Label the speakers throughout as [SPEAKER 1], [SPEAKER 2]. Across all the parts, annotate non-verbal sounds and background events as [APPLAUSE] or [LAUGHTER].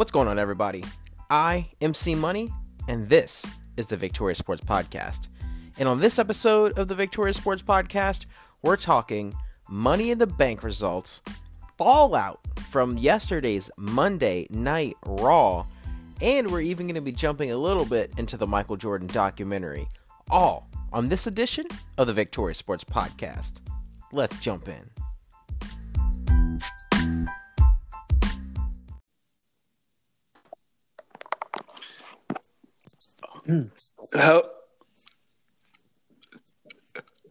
[SPEAKER 1] What's going on, everybody? I am C Money, and this is the Victoria Sports Podcast. And on this episode of the Victoria Sports Podcast, we're talking Money in the Bank results, fallout from yesterday's Monday Night Raw, and we're even going to be jumping a little bit into the Michael Jordan documentary. All on this edition of the Victoria Sports Podcast. Let's jump in.
[SPEAKER 2] Hel-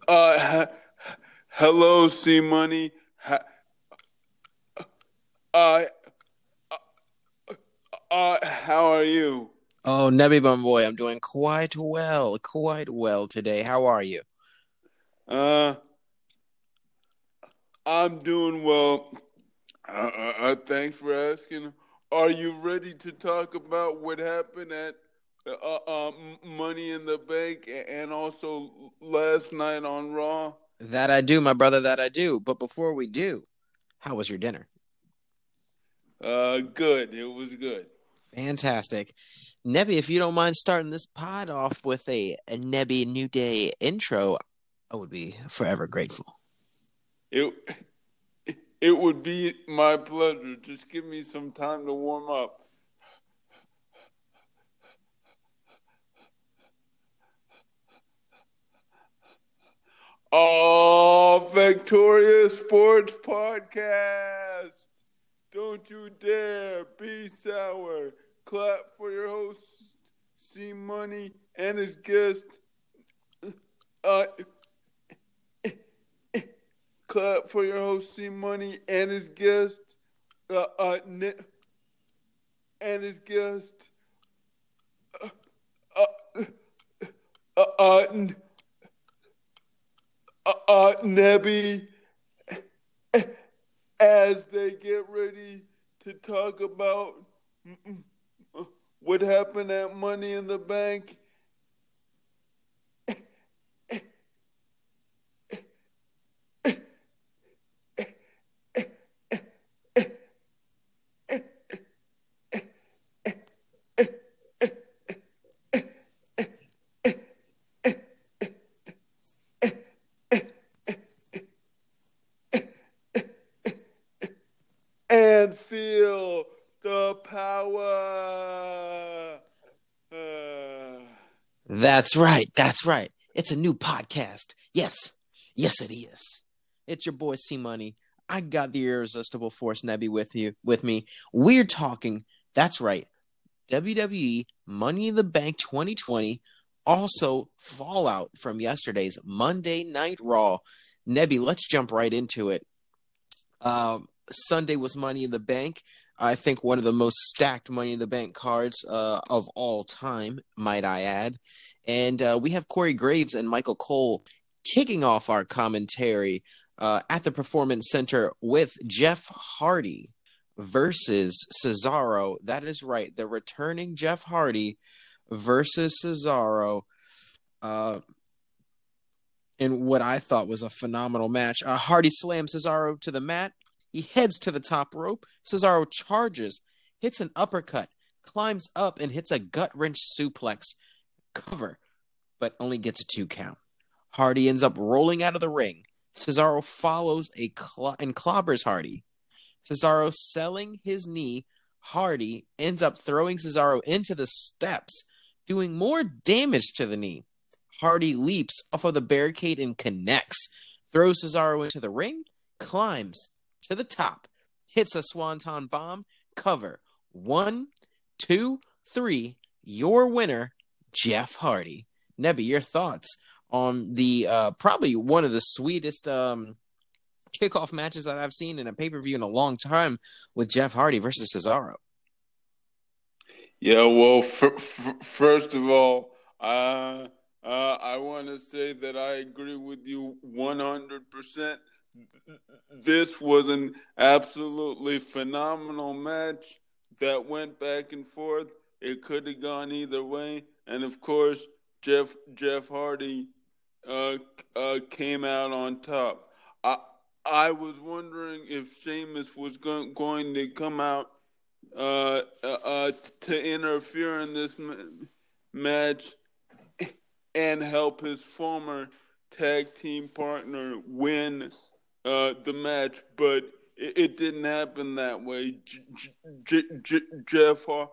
[SPEAKER 2] uh, he- hello, C Money. Ha- uh, uh, uh, how are you?
[SPEAKER 1] Oh, Nebby Bum Boy, I'm doing quite well, quite well today. How are you?
[SPEAKER 2] Uh, I'm doing well. Uh, uh, uh, thanks for asking. Are you ready to talk about what happened at uh, uh, Money in the Bank and also last night on Raw?
[SPEAKER 1] That I do, my brother, that I do. But before we do, how was your dinner?
[SPEAKER 2] Uh, good. It was good.
[SPEAKER 1] Fantastic. Nebby, if you don't mind starting this pod off with a, a Nebby New Day intro, I would be forever grateful.
[SPEAKER 2] It it would be my pleasure. Just give me some time to warm up. Oh, Victoria Sports Podcast. Don't you dare be sour. Clap for your host, C Money, and his guest. Uh, clap for your host, C Money, and his guest. Uh, uh, and his guest. Uh, uh, uh, uh, uh, Uh, uh, Nebby, as they get ready to talk about mm, mm, what happened at Money in the Bank. and feel the power. Uh,
[SPEAKER 1] That's right. That's right. It's a new podcast. Yes. Yes, it is. It's your boy C Money. I got the irresistible force Nebby with you with me. We're talking. That's right. WWE Money in the Bank 2020. Also, fallout from yesterday's Monday Night Raw. Nebby, let's jump right into it. Um, Sunday was Money in the Bank. I think one of the most stacked Money in the Bank cards uh, of all time, might I add. And uh, we have Corey Graves and Michael Cole kicking off our commentary uh, at the Performance Center with Jeff Hardy versus Cesaro. That is right, the returning Jeff Hardy versus Cesaro. Uh, in what I thought was a phenomenal match. Uh, Hardy slams Cesaro to the mat. He heads to the top rope. Cesaro charges, hits an uppercut, climbs up, and hits a gut wrench suplex cover, but only gets a two count. Hardy ends up rolling out of the ring. Cesaro follows a and clobbers Hardy. Cesaro selling his knee. Hardy ends up throwing Cesaro into the steps, doing more damage to the knee. Hardy leaps off of the barricade and connects, throws Cesaro into the ring, climbs to the top, hits a swanton bomb, cover. One, two, three. Your winner, Jeff Hardy. Nebby, your thoughts on the uh, probably one of the sweetest um, kickoff matches that I've seen in a pay per view in a long time with Jeff Hardy versus Cesaro.
[SPEAKER 2] Yeah, well, f- f- first of all, uh, uh, I want to say that I agree with you 100%. This was an absolutely phenomenal match that went back and forth. It could have gone either way, and of course, Jeff Jeff Hardy uh, uh, came out on top. I I was wondering if Sheamus was go- going to come out uh, uh, to interfere in this match and help his former tag team partner win uh, the match, but it, it, didn't happen that way. J- J- J- Jeff Har-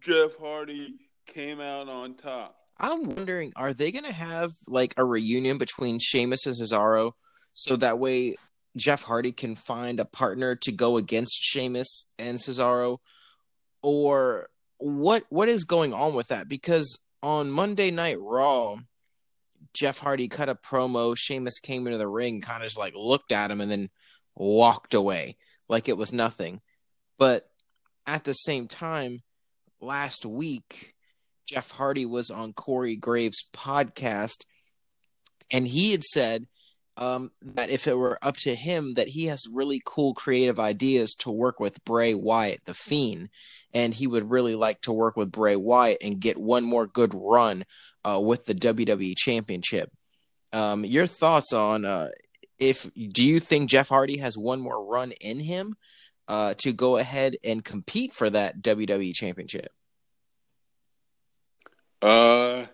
[SPEAKER 2] Jeff Hardy came out on top.
[SPEAKER 1] I'm wondering, are they going to have like a reunion between Sheamus and Cesaro, so that way Jeff Hardy can find a partner to go against Sheamus and Cesaro, or what? What is going on with that? Because on Monday Night Raw, Jeff Hardy cut a promo. Sheamus came into the ring, kind of just like looked at him and then walked away like it was nothing. But at the same time, last week, Jeff Hardy was on Corey Graves' podcast, and he had said um, that if it were up to him, that he has really cool creative ideas to work with Bray Wyatt, the Fiend, and he would really like to work with Bray Wyatt and get one more good run uh, with the WWE Championship. Um, your thoughts on uh, if do you think Jeff Hardy has one more run in him uh, to go ahead and compete for that WWE Championship?
[SPEAKER 2] Uh,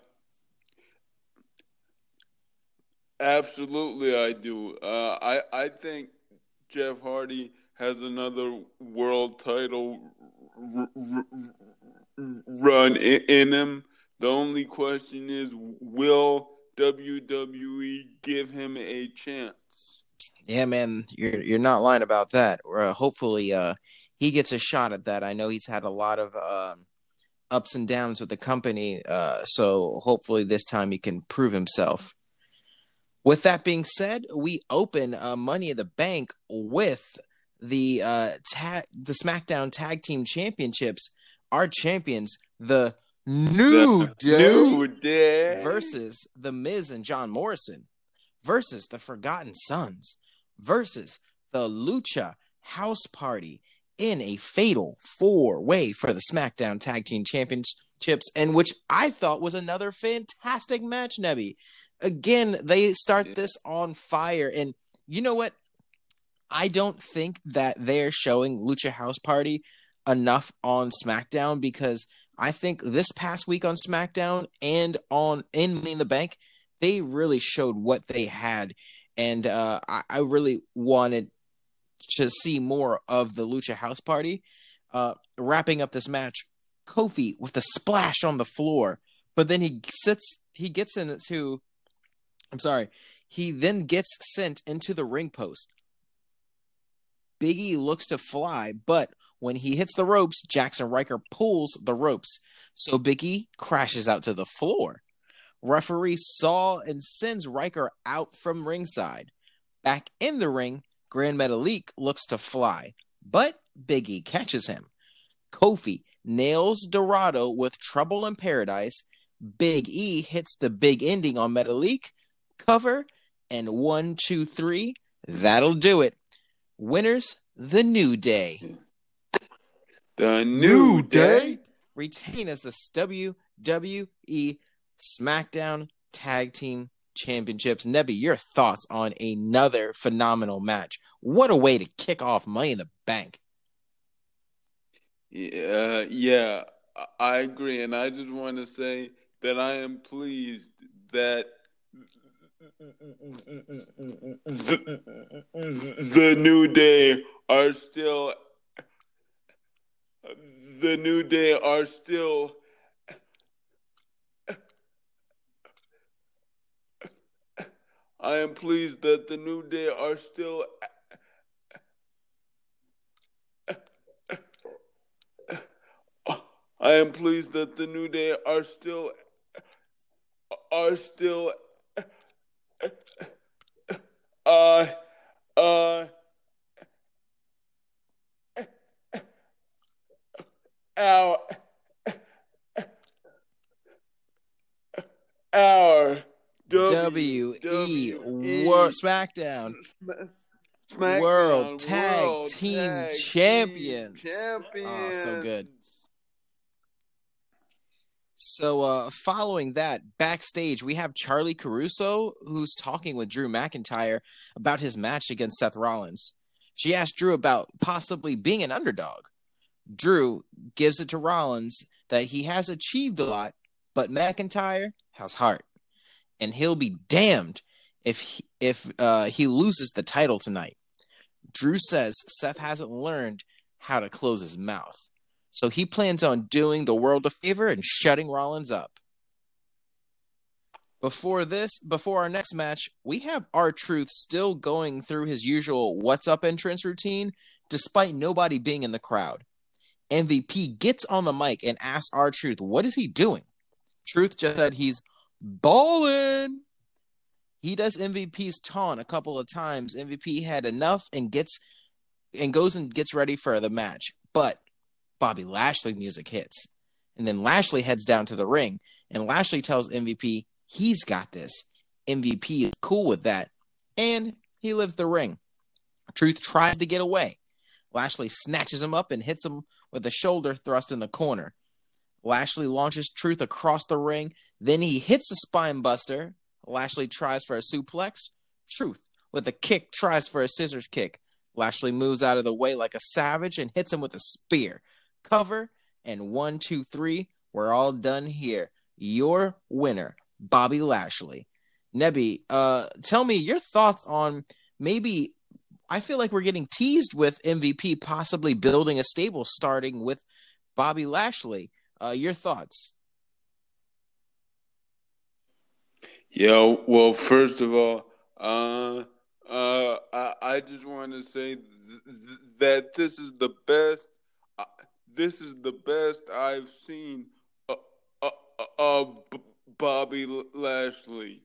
[SPEAKER 2] absolutely, I do. Uh, I I think Jeff Hardy has another world title r- r- run in, in him. The only question is, will WWE give him a chance?
[SPEAKER 1] Yeah, man, you're you're not lying about that. Uh, hopefully, uh, he gets a shot at that. I know he's had a lot of uh, ups and downs with the company, uh, so hopefully this time he can prove himself. With that being said, we open uh, Money in the Bank with the uh, tag, the SmackDown Tag Team Championships. Our champions, the New Day,
[SPEAKER 2] New Day
[SPEAKER 1] versus The Miz and John Morrison. Versus the Forgotten Sons. Versus the Lucha House Party in a fatal four way for the SmackDown Tag Team Championships, and which I thought was another fantastic match, Nebby. Again, they start this on fire, and you know what? I don't think that they're showing Lucha House Party enough on SmackDown because I think this past week on SmackDown and on in Money in the Bank, they really showed what they had, and uh, I, I really wanted to see more of the Lucha House Party. Uh, wrapping up this match, Kofi with a splash on the floor, but then he sits, he gets into, I'm sorry, he then gets sent into the ring post. Biggie looks to fly, but when he hits the ropes, Jaxson Ryker pulls the ropes, so Biggie crashes out to the floor. Referee saw and sends Riker out from ringside. Back in the ring, Gran Metalik looks to fly, but Biggie catches him. Kofi nails Dorado with Trouble in Paradise. Big E hits the big ending on Metalik. Cover and one, two, three. That'll do it. Winners, the New Day.
[SPEAKER 2] The New Day.
[SPEAKER 1] Retain as the WWE SmackDown Tag Team Championships. Nebby, your thoughts on another phenomenal match? What a way to kick off Money in the Bank.
[SPEAKER 2] Yeah, yeah, I- agree, and I just want to say that I am pleased that the, the New Day are still the New Day are still I am pleased that the New Day are still I am pleased that the New Day are still are still uh uh our our
[SPEAKER 1] W E World SmackDown
[SPEAKER 2] SmackDown
[SPEAKER 1] World Tag
[SPEAKER 2] World
[SPEAKER 1] Team
[SPEAKER 2] Tag
[SPEAKER 1] Champions.
[SPEAKER 2] Team
[SPEAKER 1] Oh, so good. So, uh, following that, backstage, we have Charly Caruso who's talking with Drew McIntyre about his match against Seth Rollins. She asked Drew about possibly being an underdog. Drew gives it to Rollins that he has achieved a lot, but McIntyre has heart, and he'll be damned if he, if uh, he loses the title tonight. Drew says Seth hasn't learned how to close his mouth, so he plans on doing the world a favor and shutting Rollins up. Before this, before our next match, we have R-Truth still going through his usual "What's up" entrance routine, despite nobody being in the crowd. MVP gets on the mic and asks R-Truth, "What is he doing?" Truth just said he's balling. He does MVP's taunt a couple of times. MVP had enough and gets and goes and gets ready for the match. But Bobby Lashley music hits. And then Lashley heads down to the ring and Lashley tells MVP he's got this. MVP is cool with that. And he lives the ring. Truth tries to get away. Lashley snatches him up and hits him with a shoulder thrust in the corner. Lashley launches Truth across the ring. Then he hits a spine buster. Lashley tries for a suplex. Truth, with a kick, tries for a scissors kick. Lashley moves out of the way like a savage and hits him with a spear. Cover and one, two, three. We're all done here. Your winner, Bobby Lashley. Nebby, uh, tell me your thoughts on maybe. I feel like we're getting teased with MVP possibly building a stable starting with Bobby Lashley. Uh, your thoughts?
[SPEAKER 2] Yeah, well, first of all, uh, uh, I, I just want to say th- th- that this is the best. Uh, this is the best I've seen uh, uh, uh of B- Bobby Lashley.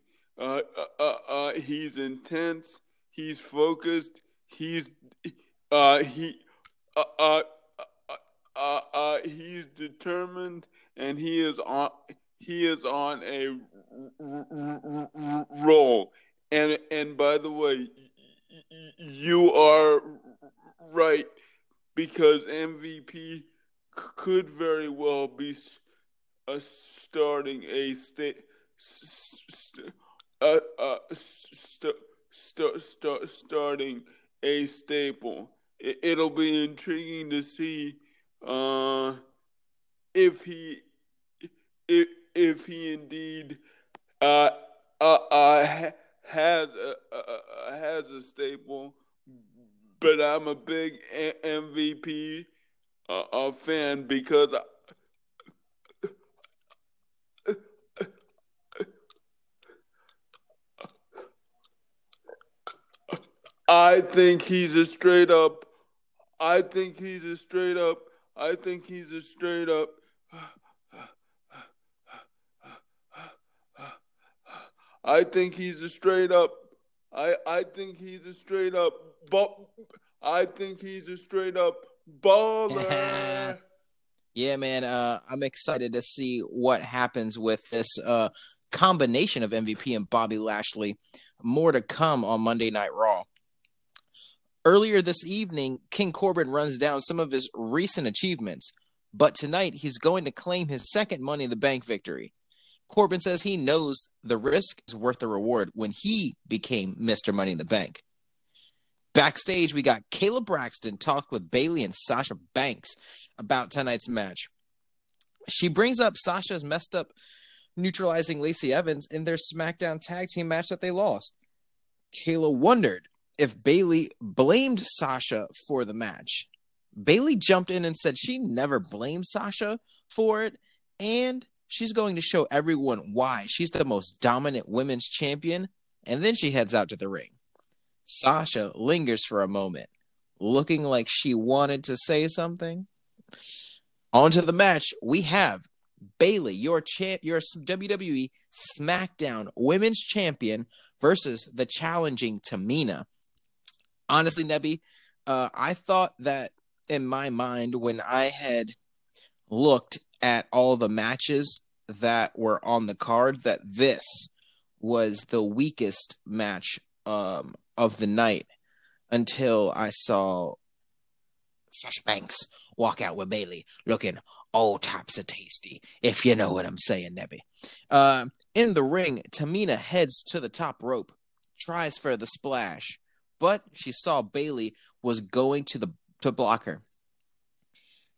[SPEAKER 2] He's intense. He's focused. He's uh, he uh, uh, uh, uh, he's determined, and he is on he is on a roll. And and by the way, you are right because MVP could very well be a starting a state st- uh, uh, st- st- st- starting a staple. It, will be intriguing to see uh, if he if if he indeed uh, uh, uh, has a, uh, has a staple, but I'm a big MVP uh, fan because. I think he's a straight up. I think he's a straight up. I think he's a straight up. I think he's a straight up. I I think he's a straight up. But I think he's a straight up baller. [LAUGHS]
[SPEAKER 1] yeah, man. Uh, I'm excited to see what happens with this uh, combination of MVP and Bobby Lashley. More to come on Monday Night Raw. Earlier this evening, King Corbin runs down some of his recent achievements, but tonight he's going to claim his second Money in the Bank victory. Corbin says he knows the risk is worth the reward when he became Mr. Money in the Bank. Backstage, we got Kayla Braxton talk with Bayley and Sasha Banks about tonight's match. She brings up Sasha's messed up neutralizing Lacey Evans in their SmackDown tag team match that they lost. Kayla wondered if Bayley blamed Sasha for the match. Bayley jumped in and said she never blamed Sasha for it, and she's going to show everyone why she's the most dominant women's champion, and then she heads out to the ring. Sasha lingers for a moment, looking like she wanted to say something. On to the match, we have Bayley, your champ, your WWE SmackDown Women's Champion, versus the challenging Tamina. Honestly, Nebby, uh, I thought that in my mind when I had looked at all the matches that were on the card that this was the weakest match um, of the night until I saw Sasha Banks walk out with Bayley looking all types of tasty, if you know what I'm saying, Nebby. Uh, in the ring, Tamina heads to the top rope, tries for the splash, but she saw Bayley was going to the to block her.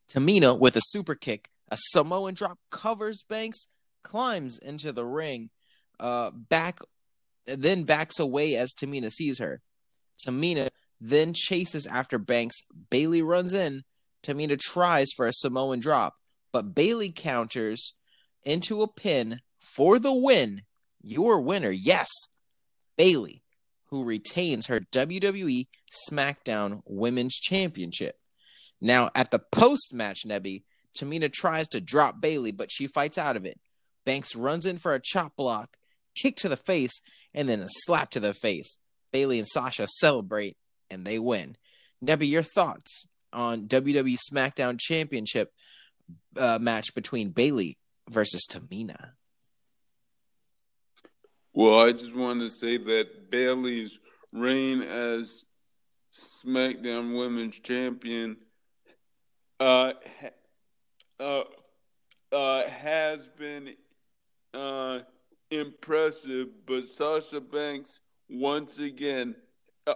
[SPEAKER 1] Tamina with a super kick, a Samoan drop covers Banks, climbs into the ring, uh, back, then backs away as Tamina sees her. Tamina then chases after Banks. Bayley runs in. Tamina tries for a Samoan drop, but Bayley counters into a pin for the win. Your winner, yes, Bayley, who retains her WWE SmackDown Women's Championship. Now, at the post match, Nebby, Tamina tries to drop Bayley, but she fights out of it. Banks runs in for a chop block, kick to the face, and then a slap to the face. Bayley and Sasha celebrate, and they win. Nebby, your thoughts on WWE SmackDown Championship uh, match between Bayley versus Tamina?
[SPEAKER 2] Well, I just want to say that Bayley's reign as SmackDown Women's Champion uh, uh, uh, has been uh, impressive, but Sasha Banks once again uh,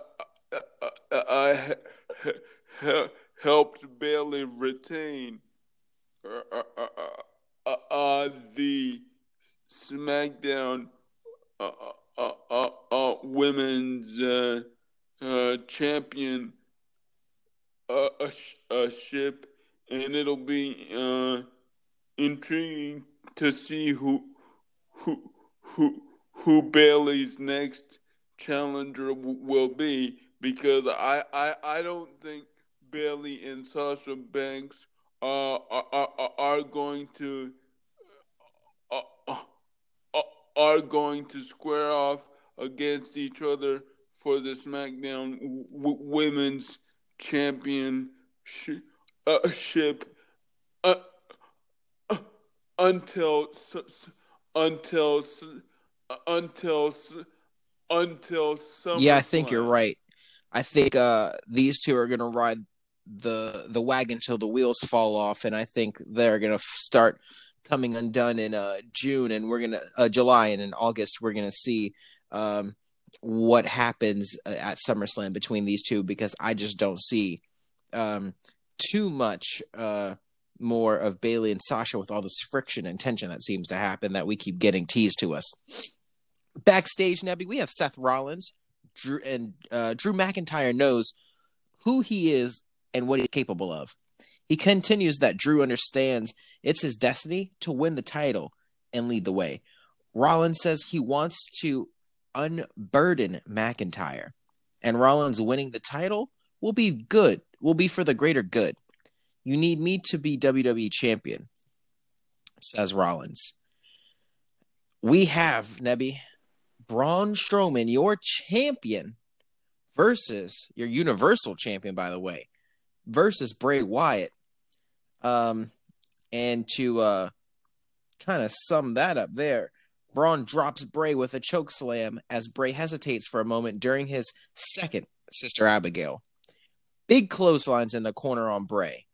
[SPEAKER 2] uh, uh, helped Bayley retain the SmackDown Women's Champion ship, and it'll be intriguing to see who who who who Bayley's next challenger will be because I, I, I don't think Bayley and Sasha Banks uh, are, are, are going to uh, uh, are going to square off against each other for the SmackDown w- Women's Championship uh, uh, uh, until until until until summer.
[SPEAKER 1] Yeah, I think you're right. I think uh, these two are going to ride the the wagon till the wheels fall off, and I think they're going to start coming undone in uh, June, and we're gonna uh, July, and in August we're gonna see um, what happens uh, at SummerSlam between these two because I just don't see um, too much uh, more of Bayley and Sasha with all this friction and tension that seems to happen that we keep getting teased to us. Backstage, Nebby, we have Seth Rollins, Drew, and uh, Drew McIntyre knows who he is and what he's capable of. He continues that Drew understands it's his destiny to win the title and lead the way. Rollins says he wants to unburden McIntyre, and Rollins winning the title will be good, will be for the greater good. You need me to be WWE champion, says Rollins. We have, Nebby, Braun Strowman, your champion, versus your Universal champion, by the way, versus Bray Wyatt. Um, and to uh, kind of sum that up there, Braun drops Bray with a choke slam as Bray hesitates for a moment during his second Sister Abigail. Big clotheslines in the corner on Bray.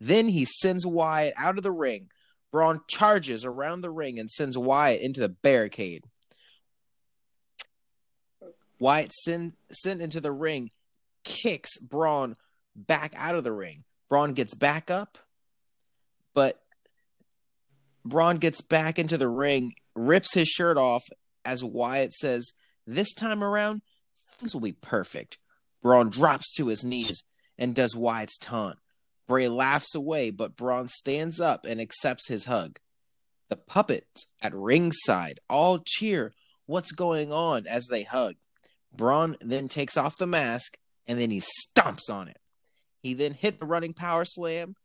[SPEAKER 1] Then he sends Wyatt out of the ring. Braun charges around the ring and sends Wyatt into the barricade. Wyatt sent sent into the ring, kicks Braun back out of the ring. Braun gets back up, but Braun gets back into the ring, rips his shirt off as Wyatt says, This time around, things will be perfect. Braun drops to his knees and does Wyatt's taunt. Bray laughs away, but Braun stands up and accepts his hug. The puppets at ringside all cheer what's going on as they hug. Braun then takes off the mask and then he stomps on it. He then hit the running power slam,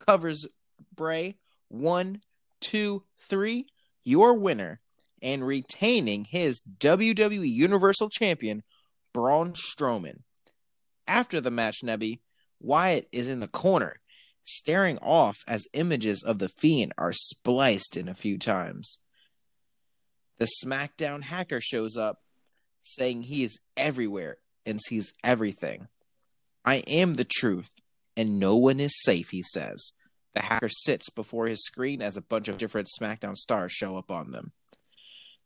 [SPEAKER 1] covers Bray. One, two, three. Your winner and retaining his WWE Universal Champion, Braun Strowman. After the match, Nebby, Wyatt is in the corner, staring off as images of the Fiend are spliced in a few times. The SmackDown hacker shows up saying he is everywhere and sees everything. I am the truth, and no one is safe, he says. The hacker sits before his screen as a bunch of different SmackDown stars show up on them.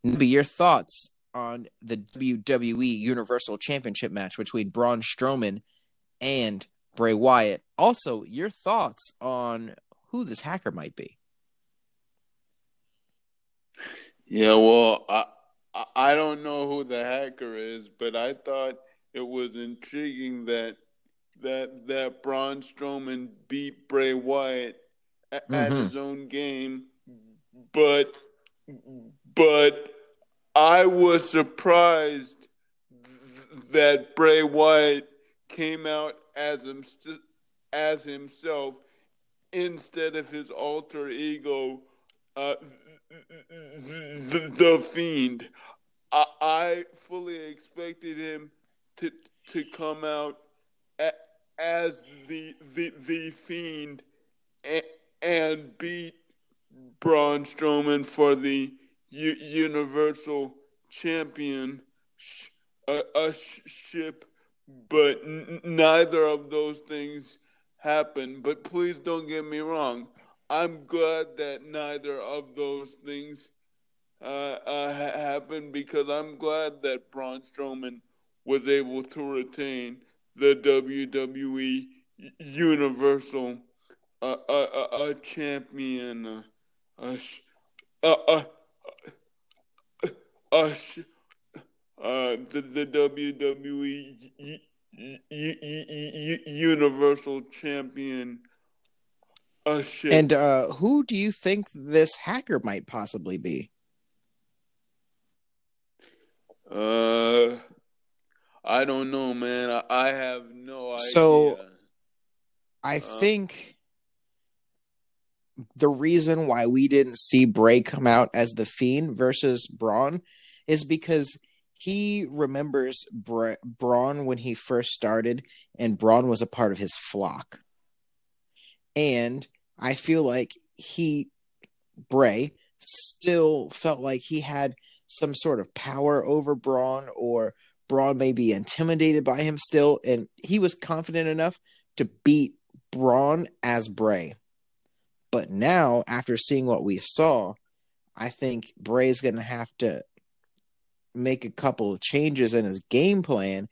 [SPEAKER 1] Be your thoughts on the WWE Universal Championship match between Braun Strowman and Bray Wyatt. Also, your thoughts on who this hacker might be.
[SPEAKER 2] Yeah, well, I I don't know who the hacker is, but I thought it was intriguing that that that Braun Strowman beat Bray Wyatt at, mm-hmm. at his own game, but but I was surprised that Bray Wyatt came out as him, as himself instead of his alter ego, uh, the, the Fiend. I, I, fully expected him to to come out as the the the Fiend and, beat Braun Strowman for the U- Universal Champion ship, but n- neither of those things happened. But please don't get me wrong. I'm glad that neither of those things uh, uh, happened because I'm glad that Braun Strowman was able to retain the WWE Universal uh, uh, uh, champion. Uh, uh, uh, uh, uh, the, the WWE Universal Champion.
[SPEAKER 1] Uh, and uh, who do you think this hacker might possibly be?
[SPEAKER 2] Uh, I don't know, man. I, I have no idea.
[SPEAKER 1] So, I uh, think the reason why we didn't see Bray come out as the Fiend versus Braun is because he remembers Bra- Braun when he first started, and Braun was a part of his flock. And I feel like he, Bray, still felt like he had some sort of power over Braun, or Braun may be intimidated by him still, and he was confident enough to beat Braun as Bray. But now, after seeing what we saw, I think Bray's going to have to make a couple of changes in his game plan,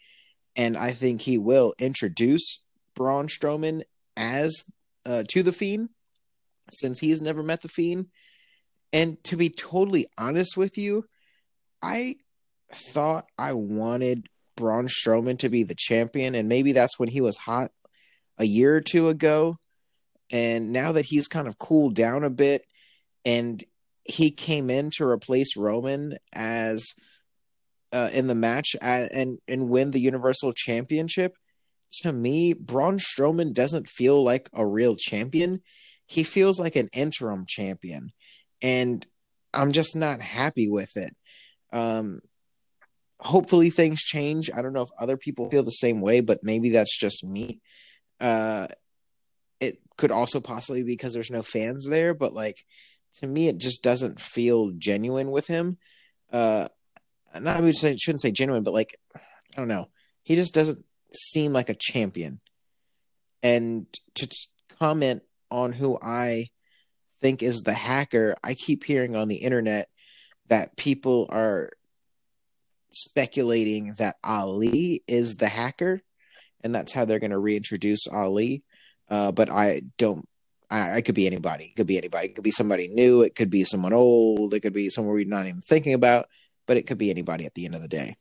[SPEAKER 1] and I think he will introduce Braun Strowman as uh, to the Fiend, since he has never met the Fiend. And to be totally honest with you, I thought I wanted Braun Strowman to be the champion, and maybe that's when he was hot a year or two ago. And now that he's kind of cooled down a bit, and he came in to replace Roman as uh, in the match at, and and win the Universal Championship, to me, Braun Strowman doesn't feel like a real champion. He feels like an interim champion, and I'm just not happy with it. Um, hopefully things change. I don't know if other people feel the same way, but maybe that's just me. Uh, it could also possibly be because there's no fans there, but like to me, it just doesn't feel genuine with him. Uh, not I shouldn't say genuine, but like I don't know. He just doesn't seem like a champion. And to comment on who I think is the hacker, I keep hearing on the internet that people are speculating that Ali is the hacker, and that's how they're going to reintroduce Ali. Uh, but I don't. I, I, could be anybody. It could be anybody. It could be somebody new. It could be someone old. It could be someone we're not even thinking about but it could be anybody at the end of the day.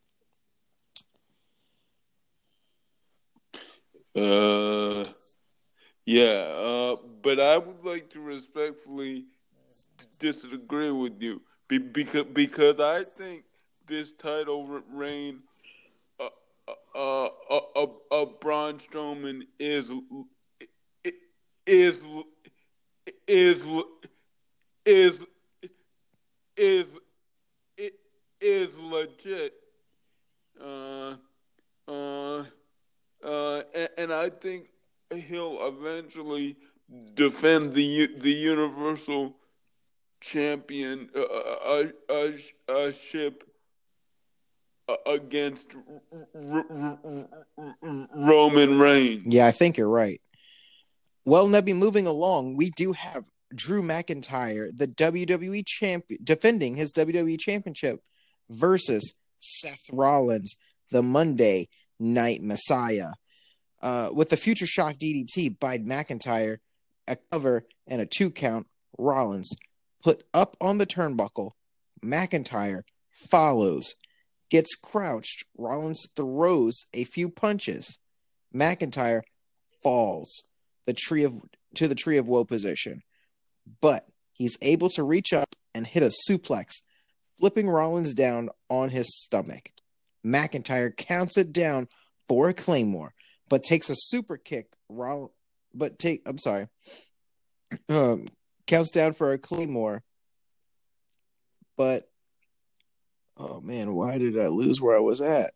[SPEAKER 2] Uh, yeah, uh, but I would like to respectfully disagree with you because because I think this title reign uh, uh, uh, uh, uh, Braun Strowman is is is is is is legit. Uh, uh, uh, and, I think he'll eventually defend the the Universal Champion uh, uh, uh, uh ship against Roman Reigns.
[SPEAKER 1] Yeah, I think you're right. Well, Nebby, moving along, we do have Drew McIntyre, the WWE champion, defending his WWE championship versus Seth Rollins, the Monday Night Messiah. Uh, with the future shock DDT by McIntyre, a cover, and a two count, Rollins put up on the turnbuckle. McIntyre follows, gets crouched. Rollins throws a few punches. McIntyre falls the tree of to the tree of woe position, but he's able to reach up and hit a suplex, flipping Rollins down on his stomach. McIntyre counts it down for a claymore, but takes a super kick. Roll, but take I'm sorry, um, counts down for a claymore, but oh man, why did I lose where I was at?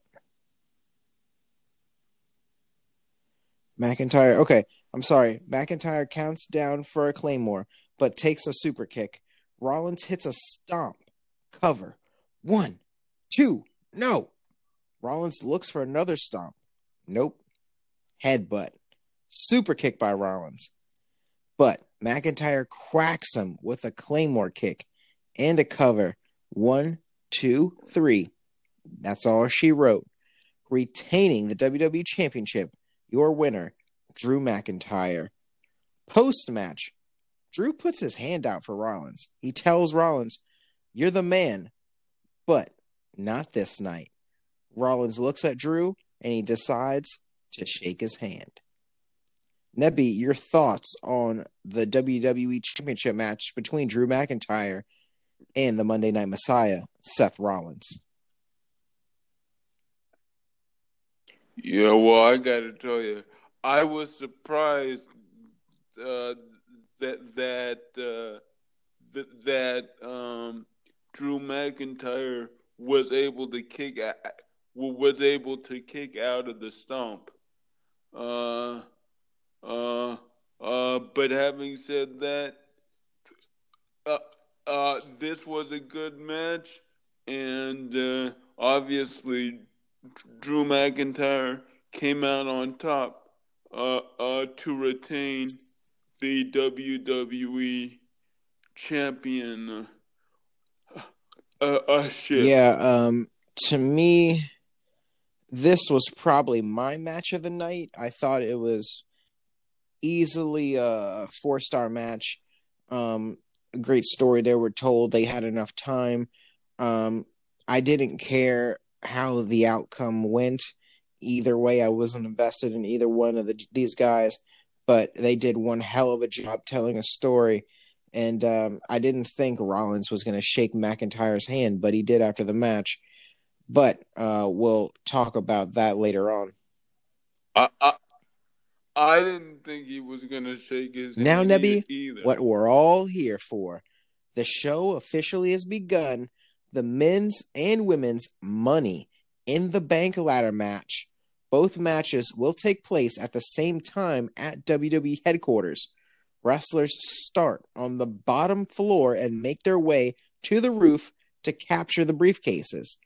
[SPEAKER 1] McIntyre. Okay, I'm sorry. McIntyre counts down for a claymore, but takes a super kick. Rollins hits a stomp. Cover. One, two, no. Rollins looks for another stomp. Nope. Headbutt. Super kick by Rollins. But McIntyre cracks him with a claymore kick and a cover. One, two, three. That's all she wrote. Retaining the WWE Championship your winner, Drew McIntyre. Post match, Drew puts his hand out for Rollins. He tells Rollins, You're the man, but not this night. Rollins looks at Drew and he decides to shake his hand. Nebby, your thoughts on the WWE Championship match between Drew McIntyre and the Monday Night Messiah, Seth Rollins?
[SPEAKER 2] Yeah, well, I got to tell you, I was surprised uh, that that uh, that, um, Drew McIntyre was able to kick out, was able to kick out of the stump. Uh, uh, uh, but having said that, uh, this was a good match, and uh, obviously Drew McIntyre came out on top uh, uh, to retain the WWE champion. Uh, uh, shit.
[SPEAKER 1] Yeah, um, to me, this was probably my match of the night. I thought it was easily a four star match. Um, great story they were told. They had enough time. Um, I didn't care how the outcome went. Either way, I wasn't invested in either one of the, these guys, but they did one hell of a job telling a story. And um, I didn't think Rollins was going to shake McIntyre's hand, but he did after the match. But uh, we'll talk about that later on.
[SPEAKER 2] I didn't think he was going to shake his
[SPEAKER 1] now, Nebby, either. what we're all here for. The show officially has begun the men's and women's Money in the Bank ladder match. Both matches will take place at the same time at WWE headquarters. Wrestlers start on the bottom floor and make their way to the roof to capture the briefcases.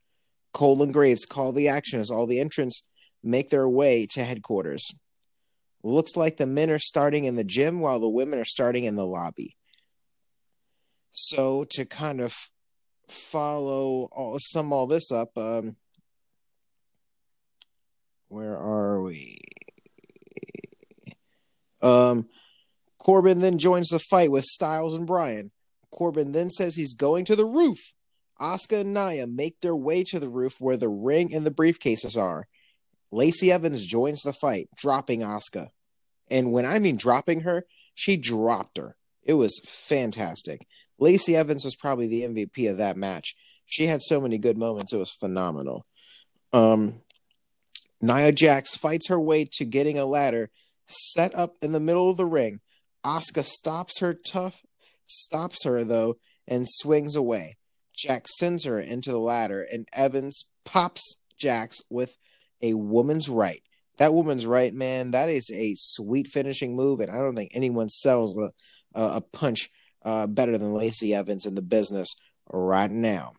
[SPEAKER 1] Cole and Graves call the action as all the entrants make their way to headquarters. Looks like the men are starting in the gym while the women are starting in the lobby. So, to kind of follow all sum all this up. Um, where are we? Um, Corbin then joins the fight with Styles and Bryan. Corbin then says he's going to the roof. Asuka and Nia make their way to the roof where the ring and the briefcases are. Lacey Evans joins the fight, dropping Asuka. And when I mean dropping her, she dropped her. It was fantastic. Lacey Evans was probably the MVP of that match. She had so many good moments. It was phenomenal. Um, Nia Jax fights her way to getting a ladder set up in the middle of the ring. Asuka stops her tough, stops her though, and swings away. Jax sends her into the ladder, and Evans pops Jax with a woman's right. That woman's right, man. That is a sweet finishing move, and I don't think anyone sells a, a punch uh, better than Lacey Evans in the business right now.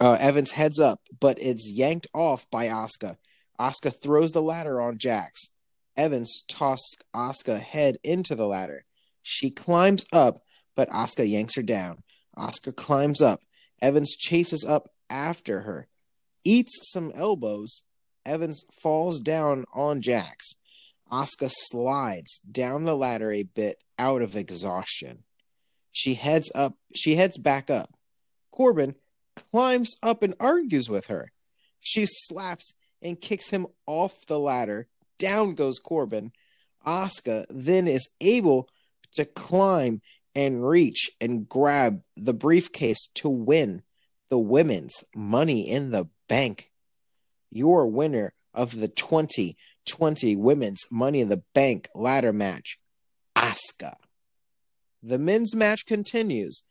[SPEAKER 1] Uh, Evans heads up, but it's yanked off by Asuka. Asuka throws the ladder on Jax. Evans tosses Asuka head into the ladder. She climbs up, but Asuka yanks her down. Asuka climbs up. Evans chases up after her, eats some elbows, Evans falls down on Jax. Asuka slides down the ladder a bit out of exhaustion. She heads up she heads back up. Corbin climbs up and argues with her. She slaps and kicks him off the ladder. Down goes Corbin. Asuka then is able to climb and reach and grab the briefcase to win the women's money in the bank. Your winner of the 2020 women's money in the bank ladder match, Asuka. The men's match continues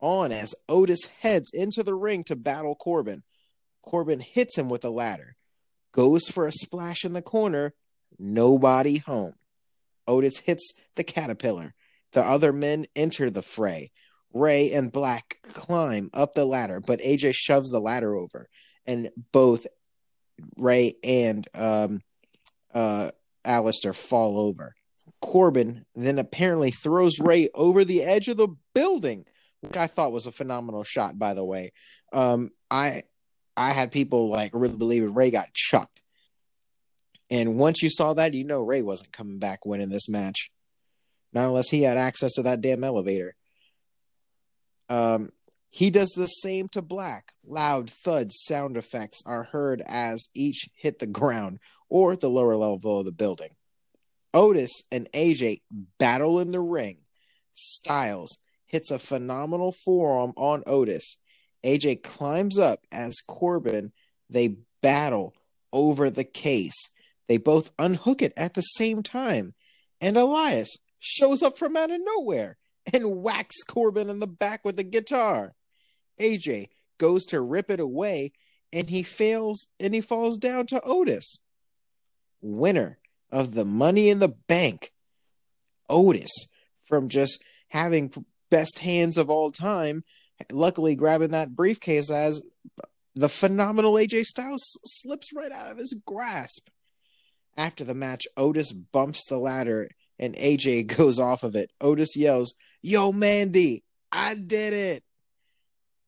[SPEAKER 1] on as Otis heads into the ring to battle Corbin. Corbin hits him with a ladder, goes for a splash in the corner, nobody home. Otis hits the caterpillar. The other men enter the fray. Rey and Black climb up the ladder, but AJ shoves the ladder over, and both Rey and um, uh, Aleister fall over. Corbin then apparently throws Rey over the edge of the building, which I thought was a phenomenal shot. By the way, um, I I had people like really believing Rey got chucked, and once you saw that, you know Rey wasn't coming back winning this match, not unless he had access to that damn elevator. Um, he does the same to Black. Loud thud sound effects are heard as each hit the ground or the lower level of the building. Otis and AJ battle in the ring. Styles hits a phenomenal forearm on Otis. AJ climbs up as Corbin. They battle over the case. They both unhook it at the same time. And Elias shows up from out of nowhere and whacks Corbin in the back with a guitar. AJ goes to rip it away and he fails and he falls down to Otis. Winner of the money in the bank. Otis from just having best hands of all time, luckily grabbing that briefcase as the phenomenal AJ Styles slips right out of his grasp. After the match, Otis bumps the ladder and AJ [LAUGHS] goes off of it. Otis yells, Yo, Mandy, I did it.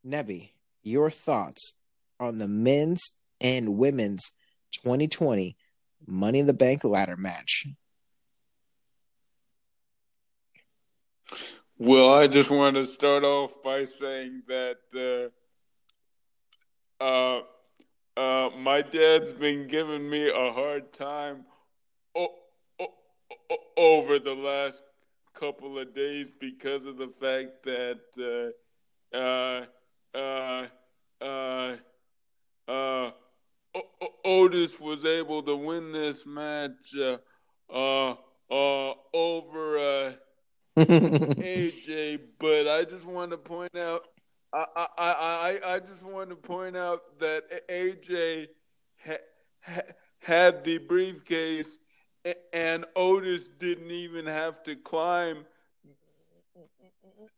[SPEAKER 1] Nebby, your thoughts on the men's and women's 2020 Money in the Bank ladder match?
[SPEAKER 2] Well, I just want to start off by saying that uh, uh, uh, my dad's been giving me a hard time o- o- over the last couple of days because of the fact that uh, uh, uh, Otis was able to win this match uh, uh, uh, over uh, [LAUGHS] AJ, but I just want to point out, I, I, I, I just want to point out that AJ ha- ha- had the briefcase, and Otis didn't even have to climb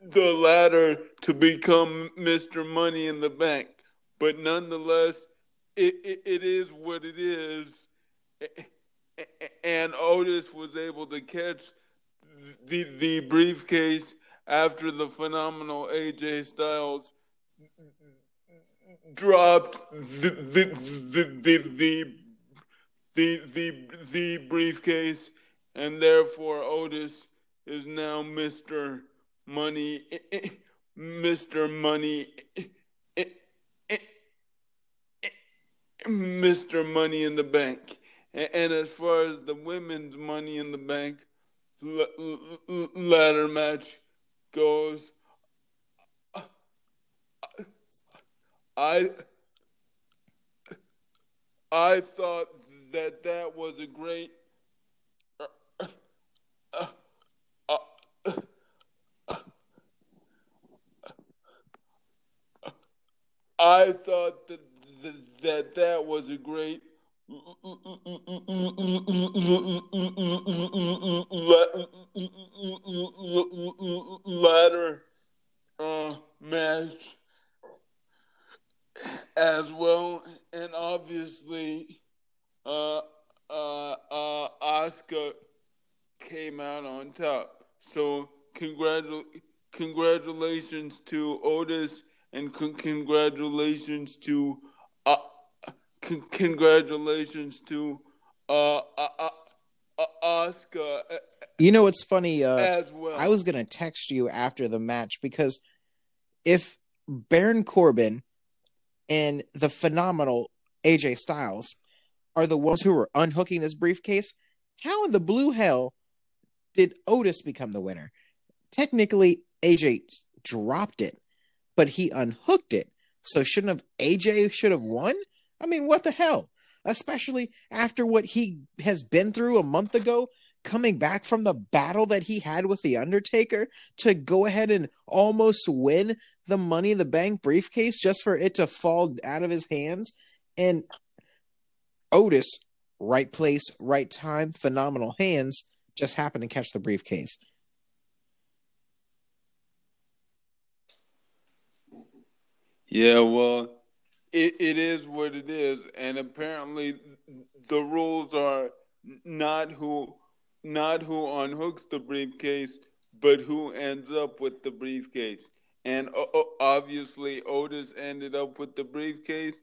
[SPEAKER 2] the ladder to become Mr. Money in the Bank. But nonetheless, it, it, it is what it is. And Otis was able to catch the, the briefcase after the phenomenal AJ Styles dropped the the the the the, the, the, briefcase, and therefore Otis is now Mister money, eh, eh, Mr. Money, eh, Mr. Money in the Bank. And as far as the women's Money in the Bank ladder match goes, I I thought that that was a great I thought that that, that was a great ladder uh, match as well, and obviously, uh, uh, uh, Asuka came out on top. So, congratu- congratulations to Otis and con- congratulations to uh, c- congratulations to uh, uh, uh, uh Asuka
[SPEAKER 1] You know what's funny? Uh,
[SPEAKER 2] as well.
[SPEAKER 1] I was gonna text you after the match because if Baron Corbin and the phenomenal AJ Styles are the ones who are unhooking this briefcase, how in the blue hell did Otis become the winner? Technically, AJ dropped it, but he unhooked it. So shouldn't have AJ should have won? I mean, what the hell? Especially after what he has been through a month ago, coming back from the battle that he had with the Undertaker to go ahead and almost win the Money in the Bank briefcase just for it to fall out of his hands. And Otis, right place, right time, phenomenal hands, just happened to catch the briefcase.
[SPEAKER 2] Yeah, well, it, it is what it is, and apparently the rules are not who not who unhooks the briefcase, but who ends up with the briefcase. And obviously, Otis ended up with the briefcase,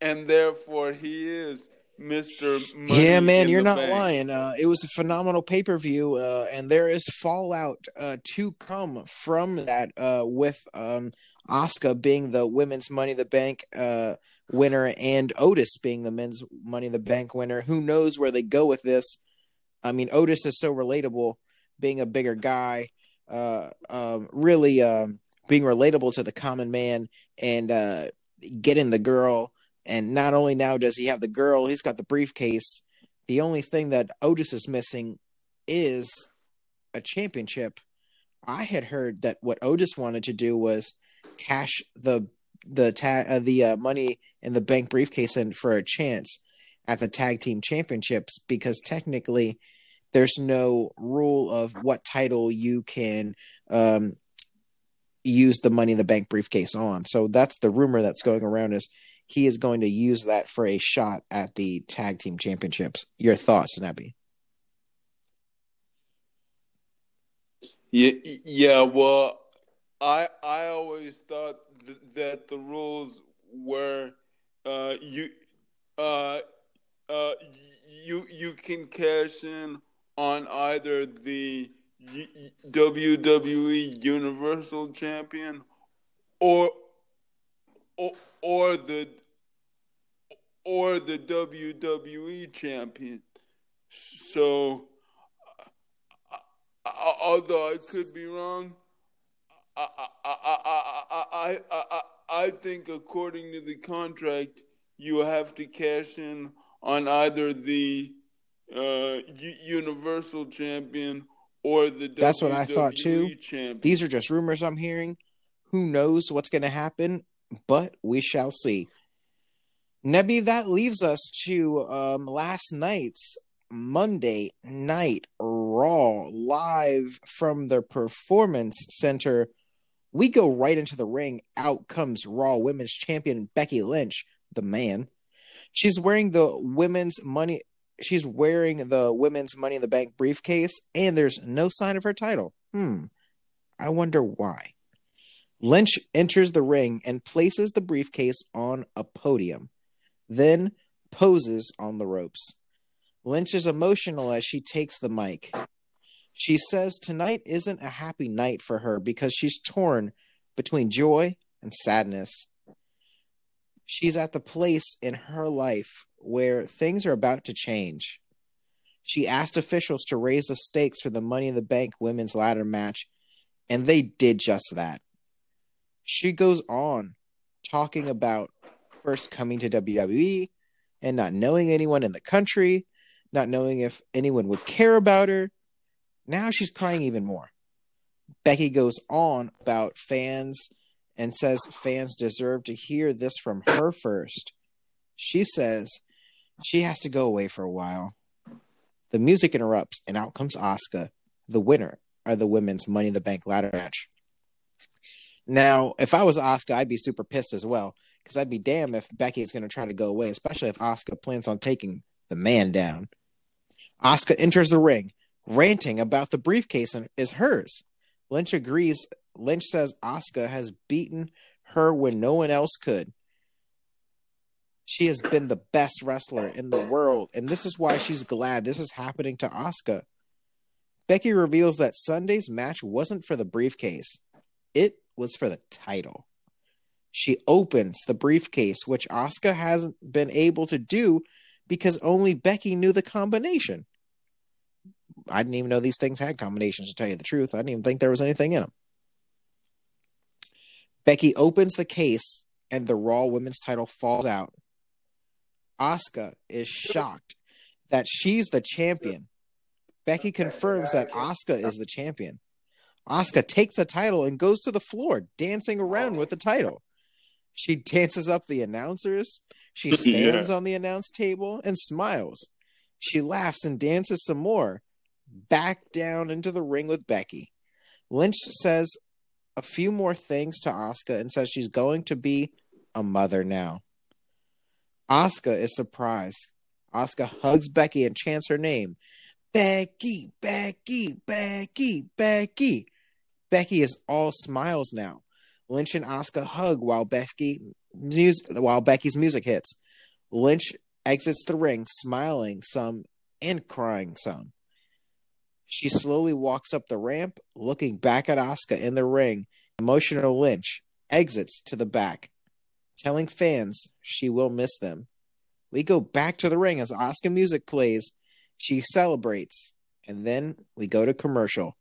[SPEAKER 2] and therefore he is Mister.
[SPEAKER 1] Yeah, man, you're not bank. lying. Uh, it was a phenomenal pay per view, uh, and there is fallout uh, to come from that. Uh, with um, Asuka being the women's Money the Bank uh, winner, and Otis being the men's Money the Bank winner. Who knows where they go with this? I mean, Otis is so relatable, being a bigger guy, uh, um, really um, being relatable to the common man, and getting the girl and not only now does he have the girl, he's got the briefcase. The only thing that Otis is missing is a championship. I had heard that what Otis wanted to do was cash the the tag uh, the uh, money in the bank briefcase in for a chance at the tag team championships because technically there's no rule of what title you can um, use the money in the bank briefcase on. So that's the rumor that's going around is he is going to use that for a shot at the tag team championships. Your thoughts, Nebby?
[SPEAKER 2] Yeah, yeah. Well, I I always thought th- that the rules were uh, you uh, uh, you you can cash in on either the WWE Universal Champion or or or the or the WWE champion. So, uh, uh, uh, although I could be wrong, I I, I, I, I, I think according to the contract, you have to cash in on either the uh, Universal Champion or the
[SPEAKER 1] That's
[SPEAKER 2] WWE
[SPEAKER 1] what I thought too.
[SPEAKER 2] Champion.
[SPEAKER 1] These are just rumors I'm hearing. Who knows what's going to happen? but we shall see. Nebby, that leaves us to um, last night's Monday Night Raw live from the Performance Center. We go right into the ring. Out comes Raw Women's Champion Becky Lynch, the man. She's wearing the women's money. She's wearing the women's Money in the Bank briefcase, and there's no sign of her title. Hmm. I wonder why. Lynch enters the ring and places the briefcase on a podium, then poses on the ropes. Lynch is emotional as she takes the mic. She says tonight isn't a happy night for her because she's torn between joy and sadness. She's at the place in her life where things are about to change. She asked officials to raise the stakes for the Money in the Bank women's ladder match, and they did just that she goes on talking about first coming to WWE and not knowing anyone in the country, not knowing if anyone would care about her. Now she's crying even more. Becky goes on about fans and says fans deserve to hear this from her first. She says she has to go away for a while. The music interrupts, and out comes Asuka, the winner of the women's Money in the Bank ladder match. Now, if I was Asuka, I'd be super pissed as well because I'd be damned if Becky is going to try to go away, especially if Asuka plans on taking the man down. Asuka enters the ring, ranting about the briefcase and is hers. Lynch agrees. Lynch says Asuka has beaten her when no one else could. She has been the best wrestler in the world, and this is why she's glad this is happening to Asuka. Becky reveals that Sunday's match wasn't for the briefcase, it was for the title. She opens the briefcase, which Asuka hasn't been able to do because only Becky knew the combination. I didn't even know these things had combinations, to tell you the truth. I didn't even think there was anything in them. Becky opens the case, and the Raw Women's title falls out. Asuka is shocked that she's the champion. Becky confirms that Asuka is the champion. Asuka takes the title and goes to the floor, dancing around with the title. She dances up the announcers. She [LAUGHS] stands yeah. on the announce table and smiles. She laughs and dances some more, back down into the ring with Becky. Lynch says a few more things to Asuka and says she's going to be a mother now. Asuka is surprised. Asuka hugs Becky and chants her name. Becky, Becky, Becky, Becky. Becky is all smiles now. Lynch and Asuka hug while Becky while Becky's music hits. Lynch exits the ring, smiling some and crying some. She slowly walks up the ramp, looking back at Asuka in the ring. Emotional Lynch exits to the back, telling fans she will miss them. We go back to the ring as Asuka music plays. She celebrates, and then we go to commercial.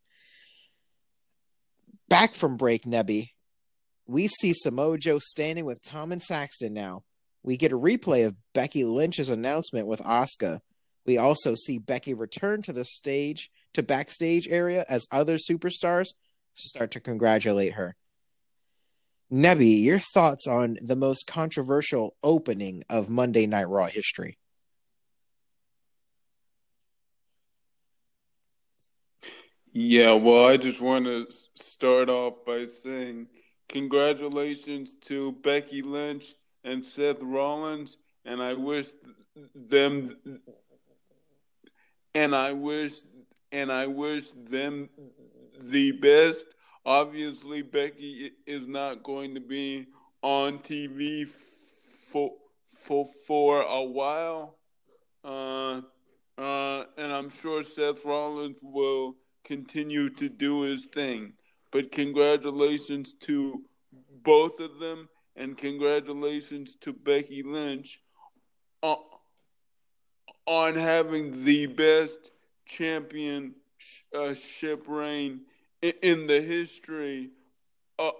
[SPEAKER 1] Back from break, Nebby, we see Samoa Joe standing with Tom and Saxton now. We get a replay of Becky Lynch's announcement with Asuka. We also see Becky return to the stage to backstage area as other superstars start to congratulate her. Nebby, your thoughts on the most controversial opening of Monday Night Raw history?
[SPEAKER 2] Yeah, well, I just want to start off by saying congratulations to Becky Lynch and Seth Rollins, and I wish them and I wish and I wish them the best. Obviously, Becky is not going to be on TV for for for a while, uh, uh, and I'm sure Seth Rollins will continue to do his thing. But congratulations to both of them, and congratulations to Becky Lynch on, on having the best championship uh, reign in the history of,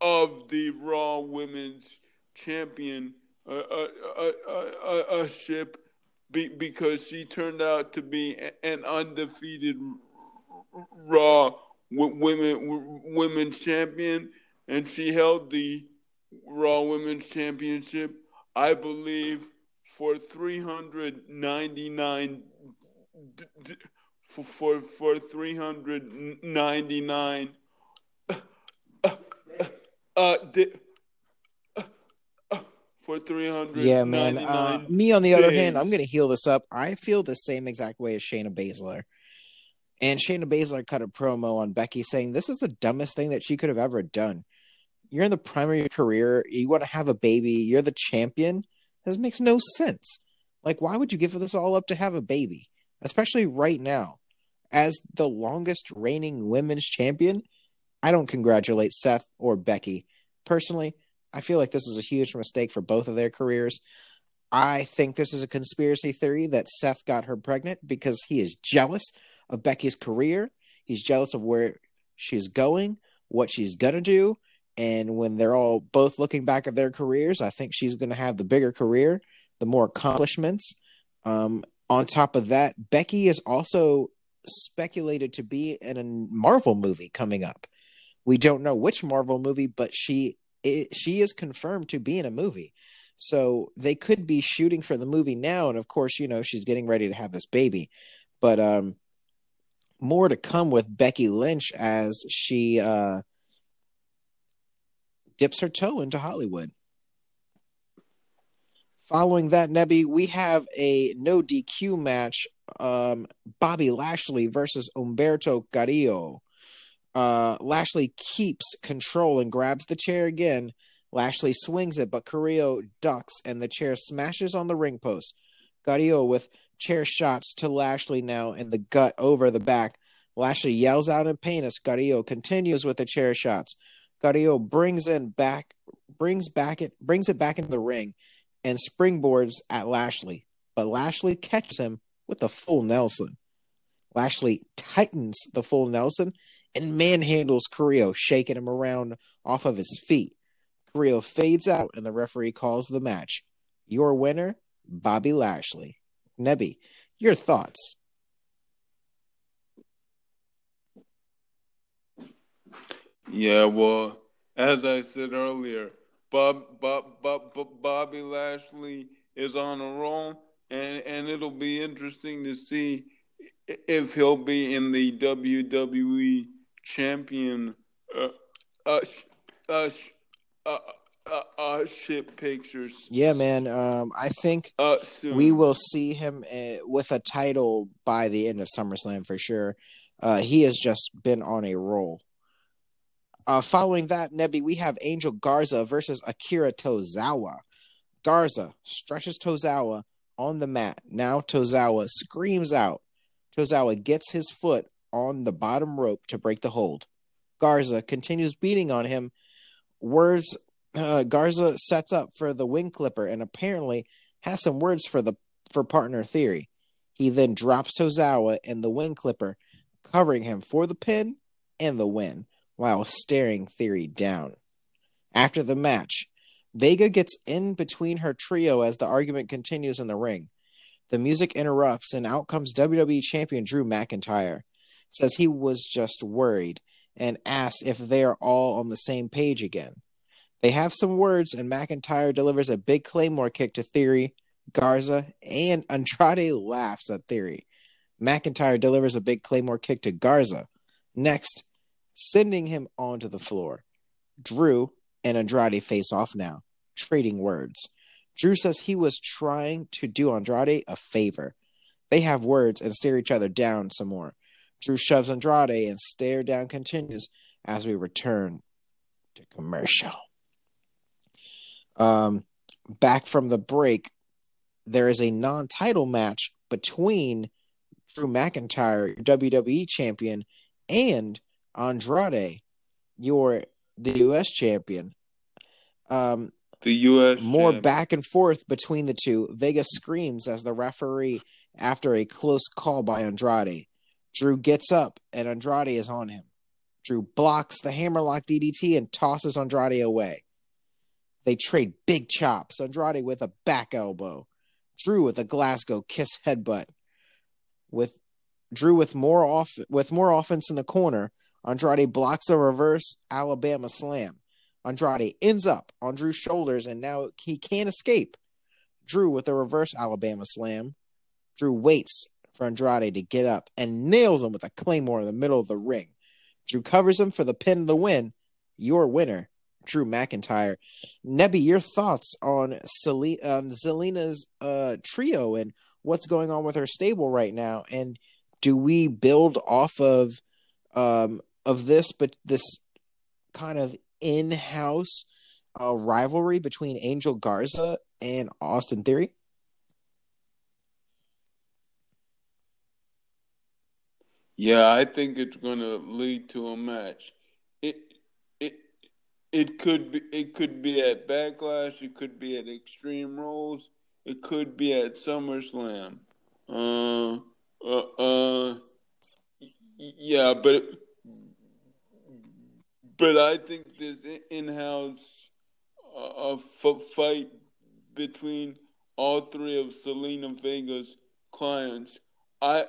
[SPEAKER 2] of the Raw Women's Champion uh, uh, ship because she turned out to be an undefeated Raw women women's champion, and she held the Raw Women's Championship, I believe, for 399 for for, for 399 uh, uh, di- for 300
[SPEAKER 1] yeah man uh, me on the days. other hand i'm gonna heal this up i feel the same exact way as shayna baszler and shayna baszler cut a promo on becky saying this is the dumbest thing that she could have ever done you're in the primary career you want to have a baby you're the champion this makes no sense like why would you give this all up to have a baby especially right now. As the longest reigning women's champion, I don't congratulate Seth or Becky. Personally, I feel like this is a huge mistake for both of their careers. I think this is a conspiracy theory that Seth got her pregnant because he is jealous of Becky's career. He's jealous of where she's going, what she's going to do. And when they're all both looking back at their careers, I think she's going to have the bigger career, the more accomplishments. Um, on top of that, Becky is also speculated to be in a Marvel movie coming up. We don't know which Marvel movie, but she it, she is confirmed to be in a movie. So they could be shooting for the movie now, and of course, you know she's getting ready to have this baby. But um, more to come with Becky Lynch as she uh, dips her toe into Hollywood. Following that, Nebby, we have a no DQ match. Um, Bobby Lashley versus Humberto Carrillo. Uh, Lashley keeps control and grabs the chair again. Lashley swings it, but Carrillo ducks and the chair smashes on the ring post. Carrillo with chair shots to Lashley now in the gut over the back. Lashley yells out in pain as Carrillo continues with the chair shots. Carrillo brings in back brings back it brings it back into the ring and springboards at Lashley, but Lashley catches him with a full Nelson. Lashley tightens the full Nelson and manhandles Carrillo, shaking him around off of his feet. Carrillo fades out and the referee calls the match. Your winner, Bobby Lashley. Nebby, your thoughts?
[SPEAKER 2] Yeah, well, as I said earlier, Bob, Bob, Bob, Bob, Bobby Lashley is on a roll, and and it'll be interesting to see if he'll be in the WWE champion uh, uh, uh, uh, uh, uh, ship pictures.
[SPEAKER 1] Yeah, man. Um, I think
[SPEAKER 2] uh, soon.
[SPEAKER 1] we will see him uh, with a title by the end of SummerSlam for sure. Uh, he has just been on a roll. Uh, following that, Nebby, we have Angel Garza versus Akira Tozawa. Garza stretches Tozawa on the mat. Now Tozawa screams out. Tozawa gets his foot on the bottom rope to break the hold. Garza continues beating on him. Words uh, Garza sets up for the wing clipper and apparently has some words for the for partner theory. He then drops Tozawa in the wing clipper, covering him for the pin and the win while staring Theory down. After the match, Vega gets in between her trio as the argument continues in the ring. The music interrupts, and out comes WWE Champion Drew McIntyre. Says he was just worried and asks if they are all on the same page again. They have some words, and McIntyre delivers a big Claymore kick to Theory, Garza, and [LAUGHS] Andrade laughs at Theory. McIntyre delivers a big Claymore kick to Garza. Next, sending him onto the floor. Drew and Andrade face off now, trading words. Drew says he was trying to do Andrade a favor. They have words and stare each other down some more. Drew shoves Andrade and stare down continues as we return to commercial. Um, back from the break, there is a non title match between Drew McIntyre, WWE champion, and Andrade, you're the U.S. champion. Um,
[SPEAKER 2] the U.S.
[SPEAKER 1] More
[SPEAKER 2] champ.
[SPEAKER 1] back and forth between the two. Vega screams as the referee after a close call by Andrade. Drew gets up and Andrade is on him. Drew blocks the hammerlock DDT and tosses Andrade away. They trade big chops. Andrade with a back elbow. Drew with a Glasgow kiss headbutt. With Drew with more off with more offense in the corner. Andrade blocks a reverse Alabama slam. Andrade ends up on Drew's shoulders, and now he can't escape. Drew with a reverse Alabama slam. Drew waits for Andrade to get up and nails him with a claymore in the middle of the ring. Drew covers him for the pin the win. Your winner, Drew McIntyre. Nebby, your thoughts on, Sel- on Zelina's uh, trio and what's going on with her stable right now? And do we build off of um, of this, but this kind of in-house uh, rivalry between Angel Garza and Austin Theory?
[SPEAKER 2] Yeah, I think it's going to lead to a match. It could be it could be at Backlash. It could be at Extreme Rules. It could be at SummerSlam. Uh, uh, uh yeah, but but I think this in-house uh, fight between all three of Zelina Vega's clients, I,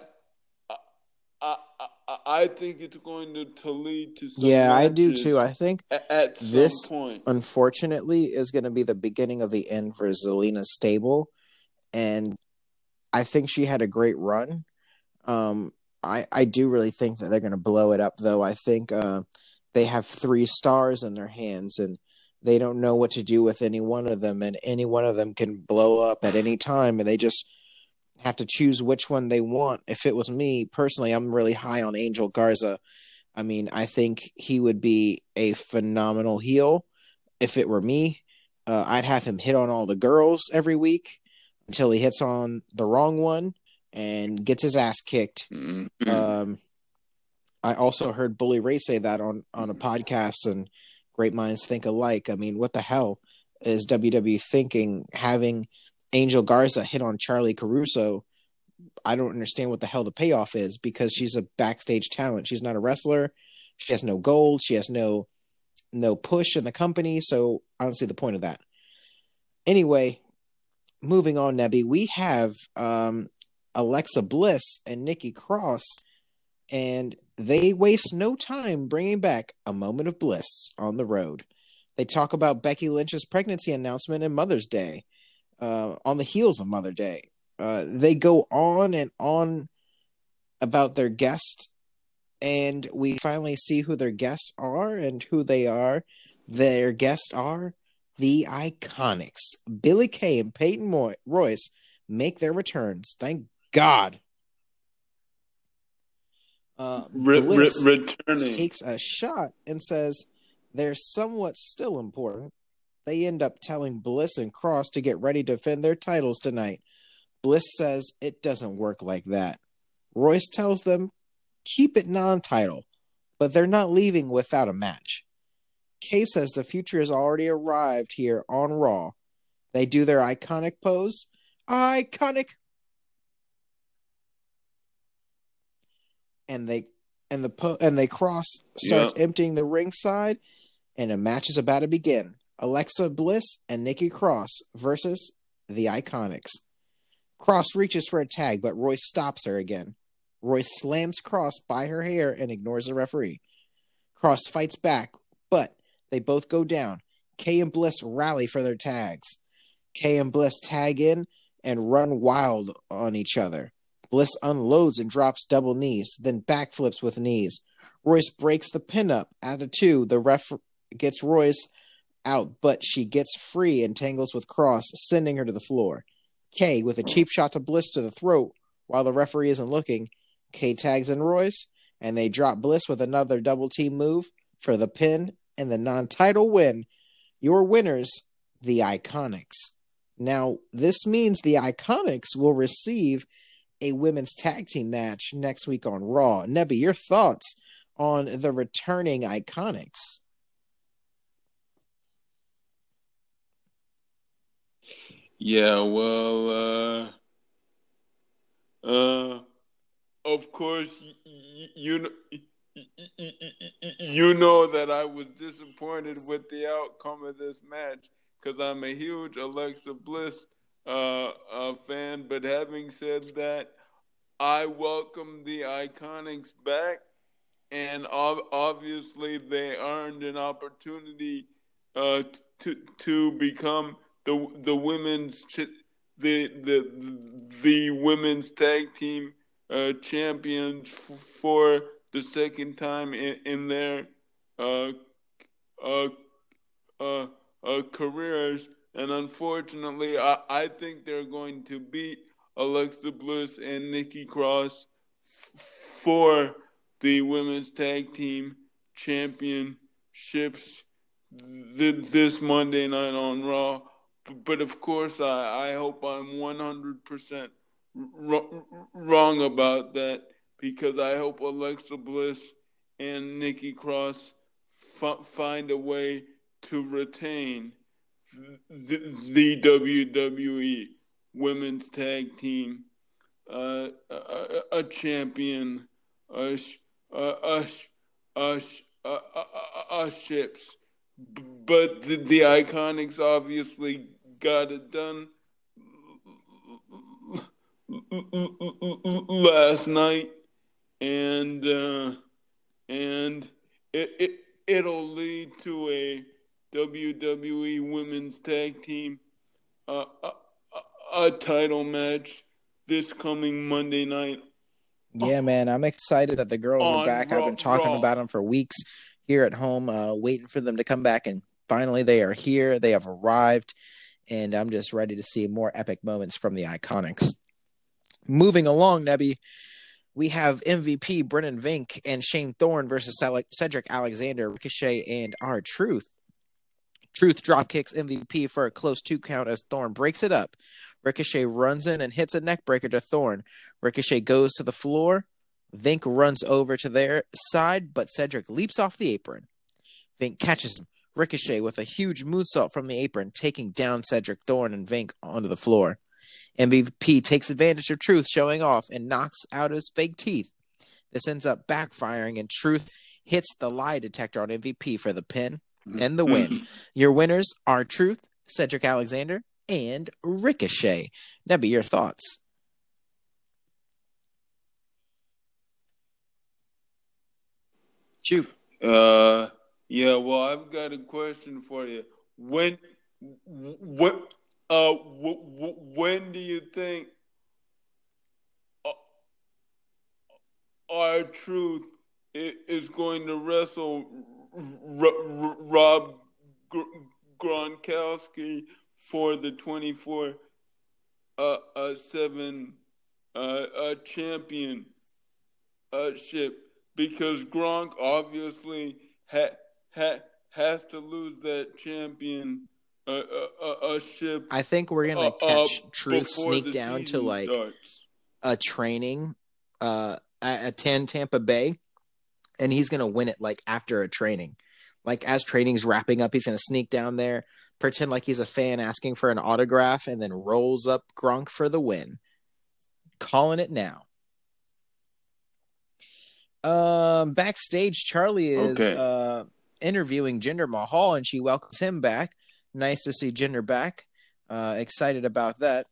[SPEAKER 2] I, I, I think it's going to, to lead to
[SPEAKER 1] yeah, I do too. I think
[SPEAKER 2] at, at
[SPEAKER 1] this,
[SPEAKER 2] point.
[SPEAKER 1] unfortunately, is going to be the beginning of the end for Zelina's stable, and I think she had a great run. Um, I I do really think that they're going to blow it up, though. I think uh, they have three stars in their hands and they don't know what to do with any one of them and any one of them can blow up at any time and they just have to choose which one they want if it was me personally i'm really high on angel garza i mean i think he would be a phenomenal heel if it were me, uh, I'd have him hit on all the girls every week until he hits on the wrong one and gets his ass kicked.
[SPEAKER 2] Mhm.
[SPEAKER 1] Um, I also heard Bully Ray say that on on a podcast, and great minds think alike. I mean, what the hell is WWE thinking? Having Angel Garza hit on Charly Caruso, I don't understand what the hell the payoff is because she's a backstage talent. She's not a wrestler. She has no gold. She has no no push in the company. So I don't see the point of that. Anyway, moving on, Nebby, we have um, Alexa Bliss and Nikki Cross, and they waste no time bringing back a moment of bliss on the road. They talk about Becky Lynch's pregnancy announcement and Mother's Day, uh, on the heels of Mother Day. Uh, they go on and on about their guest, and we finally see who their guests are and who they are. Their guests are the Iconics. Billy Kay and Peyton Moy- Royce make their returns. Thank God. Uh,
[SPEAKER 2] Re- re- returning.
[SPEAKER 1] takes a shot and says they're somewhat still important. They end up telling Bliss and Cross to get ready to defend their titles tonight. Bliss says it doesn't work like that. Royce tells them keep it non title, but they're not leaving without a match. Kay says the future has already arrived here on Raw. They do their iconic pose. Iconic. And they and the po- and they cross starts emptying the ringside and a match is about to begin. Alexa Bliss and Nikki Cross versus the Iconics. Cross reaches for a tag, but Royce stops her again. Royce slams Cross by her hair and ignores the referee. Cross fights back, but they both go down. Kay and Bliss rally for their tags. Kay and Bliss tag in and run wild on each other. Bliss unloads and drops double knees, then backflips with knees. Royce breaks the pin up. At the two, the ref gets Royce out, but she gets free and tangles with Cross, sending her to the floor. Kay with a oh. cheap shot to Bliss to the throat while the referee isn't looking. Kay tags in Royce, and they drop Bliss with another double team move for the pin and the non title win. Your winners, the Iconics. Now, this means the Iconics will receive a women's tag team match next week on Raw. Nebby, your thoughts on the returning Iconics?
[SPEAKER 2] Yeah, well, uh, uh, of course, y- y- you know, you know that I was disappointed with the outcome of this match because I'm a huge Alexa Bliss uh, uh, fan. But having said that, I welcome the Iconics back, and ob- obviously they earned an opportunity uh, to to become the the women's the the the women's tag team uh, champions f- for the second time in, in their uh, uh, uh, uh, careers, and unfortunately, I, I think they're going to beat Alexa Bliss and Nikki Cross f- for the women's tag team championships th- this Monday night on Raw. But of course, I, I hope I'm 100% wr- wrong about that because I hope Alexa Bliss and Nikki Cross f- find a way to retain the, the WWE Women's Tag Team uh, a, a champion, a, a, a, a, ships. But the, the Iconics obviously got it done last night, and uh, and it, it it'll lead to a WWE Women's Tag Team uh, a, a, a title match this coming Monday night.
[SPEAKER 1] Yeah, man, I'm excited that the girls are back. I've been talking
[SPEAKER 2] Raw.
[SPEAKER 1] about them for weeks here at home, uh, waiting for them to come back, and finally they are here. They have arrived, and I'm just ready to see more epic moments from the Iconics. Moving along, Nebby, we have MVP Brendan Vink and Shane Thorne versus Cedric Alexander, Ricochet, and R-Truth. Truth drop kicks MVP for a close two count as Thorne breaks it up. Ricochet runs in and hits a neckbreaker to Thorne. Ricochet goes to the floor. Vink runs over to their side, but Cedric leaps off the apron. Vink catches him. Ricochet with a huge moonsault from the apron, taking down Cedric Thorne and Vink onto the floor. MVP takes advantage of Truth showing off and knocks out his fake teeth. This ends up backfiring, and Truth hits the lie detector on MVP for the pin and the win. [LAUGHS] your winners are Truth, Cedric Alexander, and Ricochet. Nebby, your thoughts? Shoot.
[SPEAKER 2] Uh, yeah. Well, I've got a question for you. When, what, uh, when do you think uh, R-Truth is going to wrestle Rob Gronkowski for the 24 uh, uh, 7 uh, uh, championship because Gronk obviously ha, ha, has to lose that champion uh, uh, uh, ship.
[SPEAKER 1] I think we're gonna catch Truth sneak down to like starts. a training uh, at 10 Tampa Bay, and he's gonna win it like after a training. Like as training's wrapping up, he's gonna sneak down there, pretend like he's a fan asking for an autograph, and then rolls up Gronk for the win. Calling it now. Um, backstage, Charly is okay. uh, interviewing Jinder Mahal, and she welcomes him back. Nice to see Jinder back. Uh, excited about that.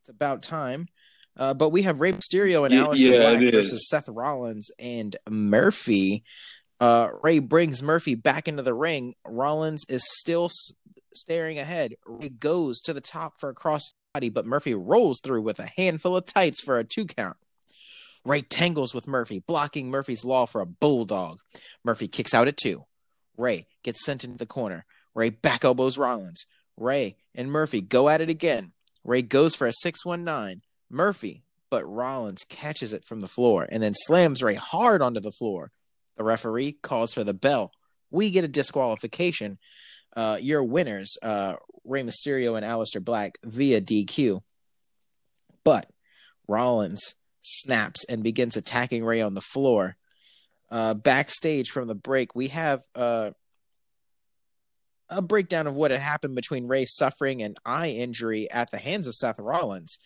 [SPEAKER 1] It's about time. Uh, but we have Rey Mysterio and yeah, Aleister yeah, Black versus Seth Rollins and Murphy. Uh, Rey brings Murphy back into the ring. Rollins is still s- staring ahead. Rey goes to the top for a cross body, but Murphy rolls through with a handful of tights for a two count. Rey tangles with Murphy, blocking Murphy's law for a bulldog. Murphy kicks out at two. Rey gets sent into the corner. Rey back elbows Rollins. Rey and Murphy go at it again. Rey goes for a 619. Murphy, but Rollins catches it from the floor and then slams Rey hard onto the floor. The referee calls for the bell. We get a disqualification. Uh, your winners, uh, Rey Mysterio and Aleister Black, via DQ. But Rollins snaps and begins attacking Rey on the floor. Uh, backstage from the break, we have uh, a breakdown of what had happened between Rey suffering an eye injury at the hands of Seth Rollins.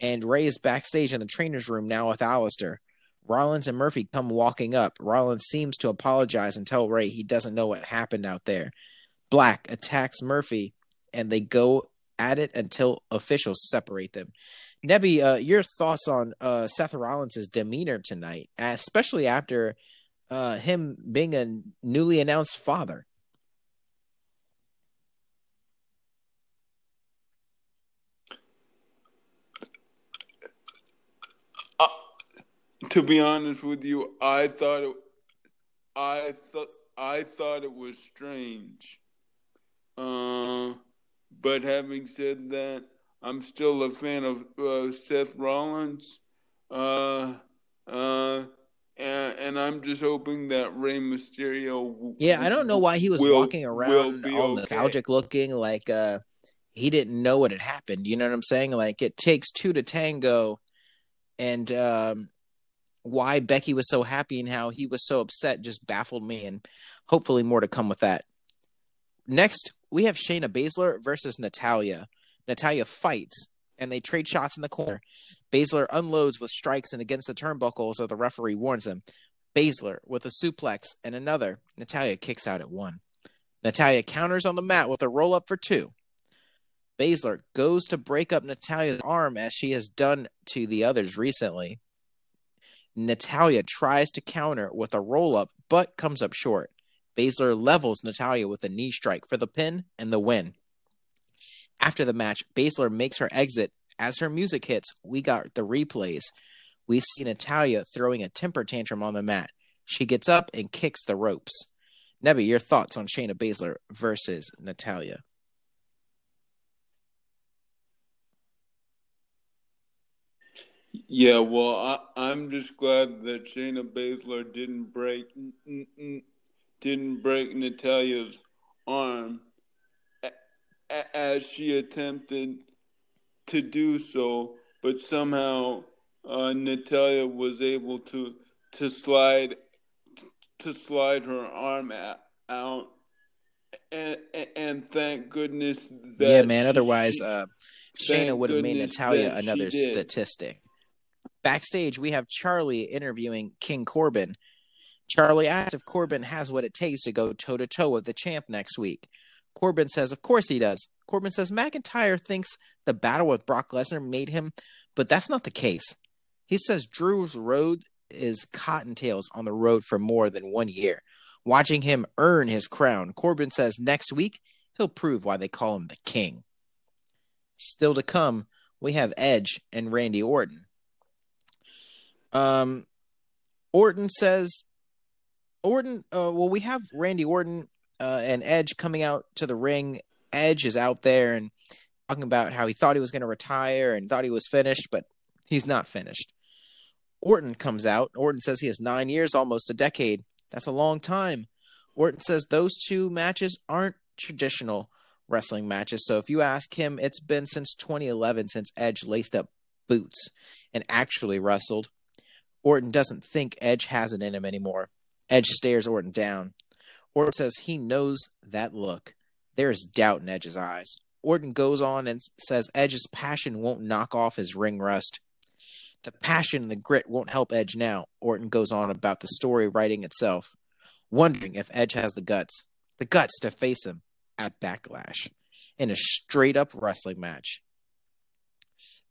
[SPEAKER 1] And Rey is backstage in the trainer's room now with Aleister. Rollins and Murphy come walking up. Rollins seems to apologize and tell Rey he doesn't know what happened out there. Black attacks Murphy, and they go at it until officials separate them. Nebby, uh, your thoughts on uh, Seth Rollins' demeanor tonight, especially after uh, him being a newly announced father?
[SPEAKER 2] to be honest with you, I thought it, I thought I thought it was strange. Uh, but having said that, I'm still a fan of uh, Seth Rollins. Uh, uh, and, and, I'm just hoping that Rey Mysterio.
[SPEAKER 1] W- yeah, I don't know why he was will, walking around all okay. nostalgic looking, like uh, he didn't know what had happened. You know what I'm saying? Like it takes two to tango, and um, why Becky was so happy and how he was so upset just baffled me, and hopefully more to come with that. Next, we have Shayna Baszler versus Natalya. Natalya fights, and they trade shots in the corner. Baszler unloads with strikes and against the turnbuckles, so the referee warns him. Baszler with a suplex and another. Natalya kicks out at one. Natalya counters on the mat with a roll up for two. Baszler goes to break up Natalya's arm as she has done to the others recently. Natalya tries to counter with a roll up, but comes up short. Baszler levels Natalya with a knee strike for the pin and the win. After the match, Baszler makes her exit. As her music hits, we got the replays. We see Natalya throwing a temper tantrum on the mat. She gets up and kicks the ropes. Nebby, your thoughts on Shayna Baszler versus Natalya?
[SPEAKER 2] Yeah, well, I, am just glad that Shayna Baszler didn't break didn't break Natalya's arm, as she attempted to do so, but somehow uh, Natalya was able to to slide to slide her arm out, and and thank goodness that
[SPEAKER 1] yeah, man. Otherwise,
[SPEAKER 2] she-
[SPEAKER 1] uh, Shayna would have made
[SPEAKER 2] Natalya
[SPEAKER 1] another statistic. Backstage, we have Charly interviewing King Corbin. Charly asks if Corbin has what it takes to go toe to toe with the champ next week. Corbin says, Of course he does. Corbin says McIntyre thinks the battle with Brock Lesnar made him, but that's not the case. He says Drew's road is cottontails on the road for more than one year. Watching him earn his crown, Corbin says next week he'll prove why they call him the king. Still to come, we have Edge and Randy Orton. Um, Orton says, Orton. Uh, well, we have Randy Orton uh, and Edge coming out to the ring. Edge is out there and talking about how he thought he was going to retire and thought he was finished, but he's not finished. Orton comes out. Orton says he has nine years, almost a decade. That's a long time. Orton says those two matches aren't traditional wrestling matches. So if you ask him, it's been since 2011 since Edge laced up boots and actually wrestled. Orton doesn't think Edge has it in him anymore. Edge stares Orton down. Orton says he knows that look. There is doubt in Edge's eyes. Orton goes on and says Edge's passion won't knock off his ring rust. The passion and the grit won't help Edge now. Orton goes on about the story writing itself, wondering if Edge has the guts, the guts to face him at Backlash in a straight up wrestling match.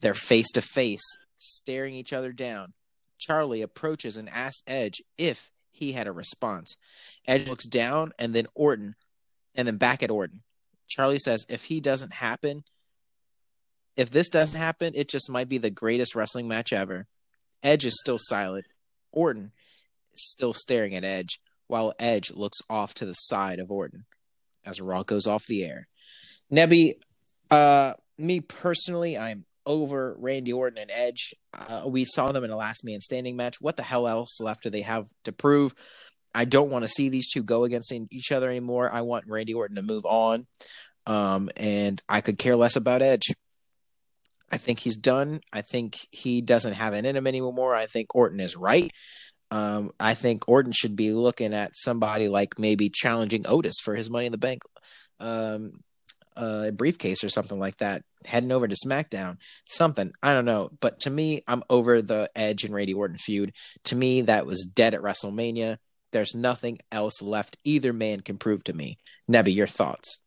[SPEAKER 1] They're face to face, staring each other down. Charly approaches and asks Edge if he had a response. Edge looks down and then Orton, and then back at Orton. Charly says if he doesn't happen, if this doesn't happen, it just might be the greatest wrestling match ever. Edge is still silent. Orton is still staring at Edge, while Edge looks off to the side of Orton as Raw goes off the air. Nebby, uh, me personally, I'm over Randy Orton and Edge. Uh, we saw them in a last man standing match. What the hell else left do they have to prove? I don't want to see these two go against each other anymore. I want Randy Orton to move on. Um, and I could care less about Edge. I think he's done. I think he doesn't have it in him anymore. I think Orton is right. Um, I think Orton should be looking at somebody like maybe challenging Otis for his Money in the Bank um, uh, briefcase or something like that. Heading over to SmackDown, something I don't know. But to me, I'm over the Edge and Randy Orton feud. To me, that was dead at WrestleMania. There's nothing else left either man can prove to me. Nebby, your thoughts?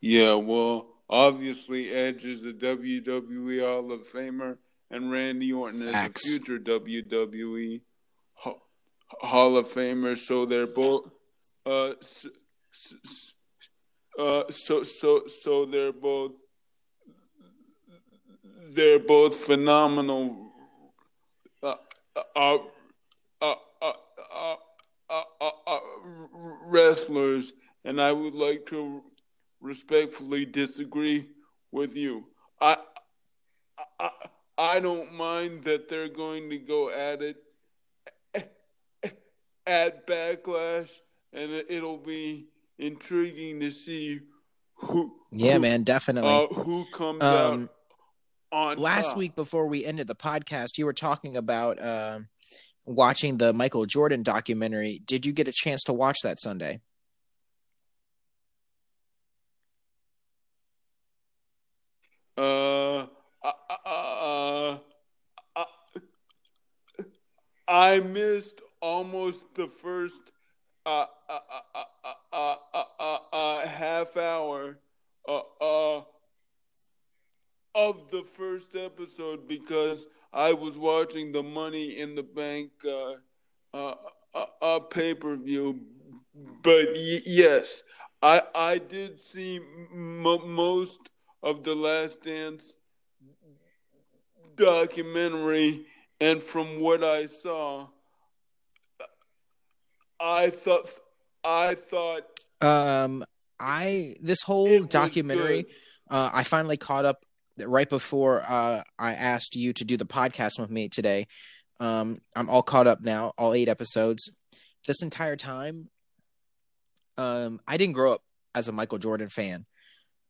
[SPEAKER 2] Yeah, well, obviously Edge is a WWE Hall of Famer, and Randy Orton is
[SPEAKER 1] Facts.
[SPEAKER 2] a future WWE Hall of Famers, so they're both uh, so, uh, so so so they're both they're both phenomenal uh uh, uh, uh, uh, wrestlers, and I would like to respectfully disagree with you. I I, I don't mind that they're going to go at it at Backlash, and it'll be intriguing to see who.
[SPEAKER 1] Yeah,
[SPEAKER 2] who,
[SPEAKER 1] man, definitely.
[SPEAKER 2] Uh, who comes
[SPEAKER 1] Um,
[SPEAKER 2] out on
[SPEAKER 1] last
[SPEAKER 2] top.
[SPEAKER 1] week before we ended the podcast, you were talking about um watching the Michael Jordan documentary. Did you get a chance to watch that Sunday?
[SPEAKER 2] Uh, uh, uh, uh, I missed almost the first uh, uh, uh, uh, uh, uh, uh, half hour uh, uh, of the first episode because I was watching the Money in the Bank uh, uh, uh, uh pay per view. But y- yes, I I did see m- most of the Last Dance documentary, and from what I saw, I thought I thought
[SPEAKER 1] Um, I this whole documentary, uh, I finally caught up right before uh, I asked you to do the podcast with me today. Um, I'm all caught up now, all eight episodes. this entire time, um, I didn't grow up as a Michael Jordan fan.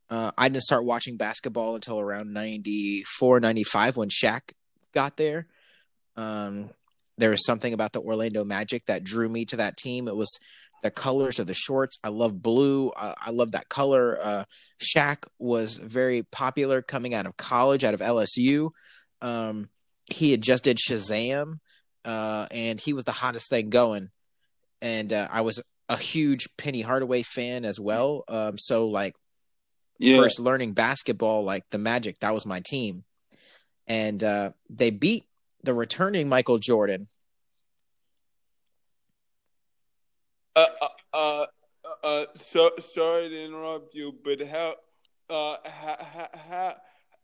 [SPEAKER 1] Uh, I didn't start watching basketball until around 94, 95 when Shaq got there. Um, there was something about the Orlando Magic that drew me to that team. It was the colors of the shorts. I love blue. Uh, I love that color. Uh, Shaq was very popular coming out of college, out of LSU. Um, he had just did Shazam, uh, and he was the hottest thing going. And uh, I was a huge Penny Hardaway fan as well. Um, so like yeah. first learning basketball, like the Magic, that was my team, and uh, they beat the returning Michael Jordan.
[SPEAKER 2] Uh, uh, uh, uh, so sorry to interrupt you, but how, uh, how, how,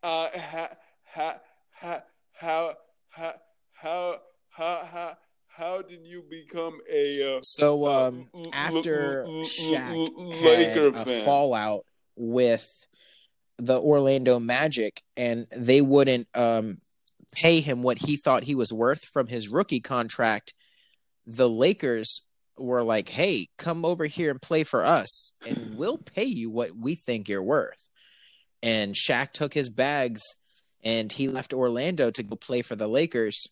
[SPEAKER 2] uh, how, how, how, how, how, how, how, how, did you become a uh,
[SPEAKER 1] so um uh, after Shaq Laker had a fallout with the Orlando Magic and they wouldn't um pay him what he thought he was worth from his rookie contract the Lakers were like hey come over here and play for us and we'll pay you what we think you're worth and Shaq took his bags and he left Orlando to go play for the Lakers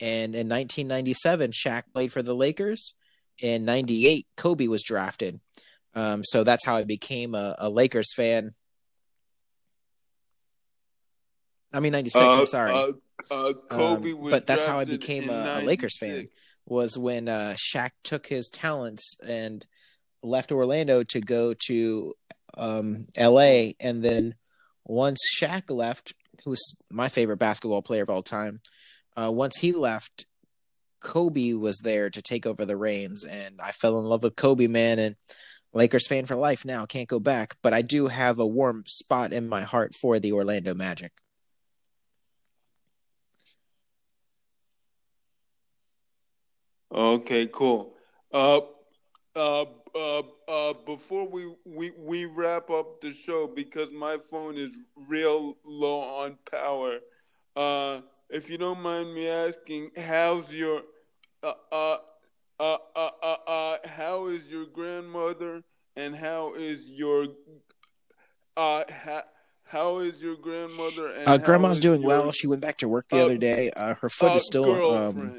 [SPEAKER 1] and in 1997, Shaq played for the Lakers. In 98, Kobe was drafted. Um, so that's how I became a, a Lakers fan. I mean, 96, uh, I'm sorry. Uh,
[SPEAKER 2] uh, Kobe um,
[SPEAKER 1] but that's how I became a, a, Lakers fan was when uh, Shaq took his talents and left Orlando to go to um, LA. And then once Shaq left, who was my favorite basketball player of all time, uh, once he left, Kobe was there to take over the reins, and I fell in love with Kobe, man, and Lakers fan for life now. Can't go back, but I do have a warm spot in my heart for the Orlando Magic.
[SPEAKER 2] Okay, cool. Uh, uh, uh, uh, before we, we we wrap up the show, because my phone is real low on power. Uh, if you don't mind me asking, how's your uh uh uh uh uh, uh how is your grandmother and how is your uh ha- how is your grandmother? And
[SPEAKER 1] uh, grandma's doing your, well. She went back to work the uh, other day. Uh, her foot is still um,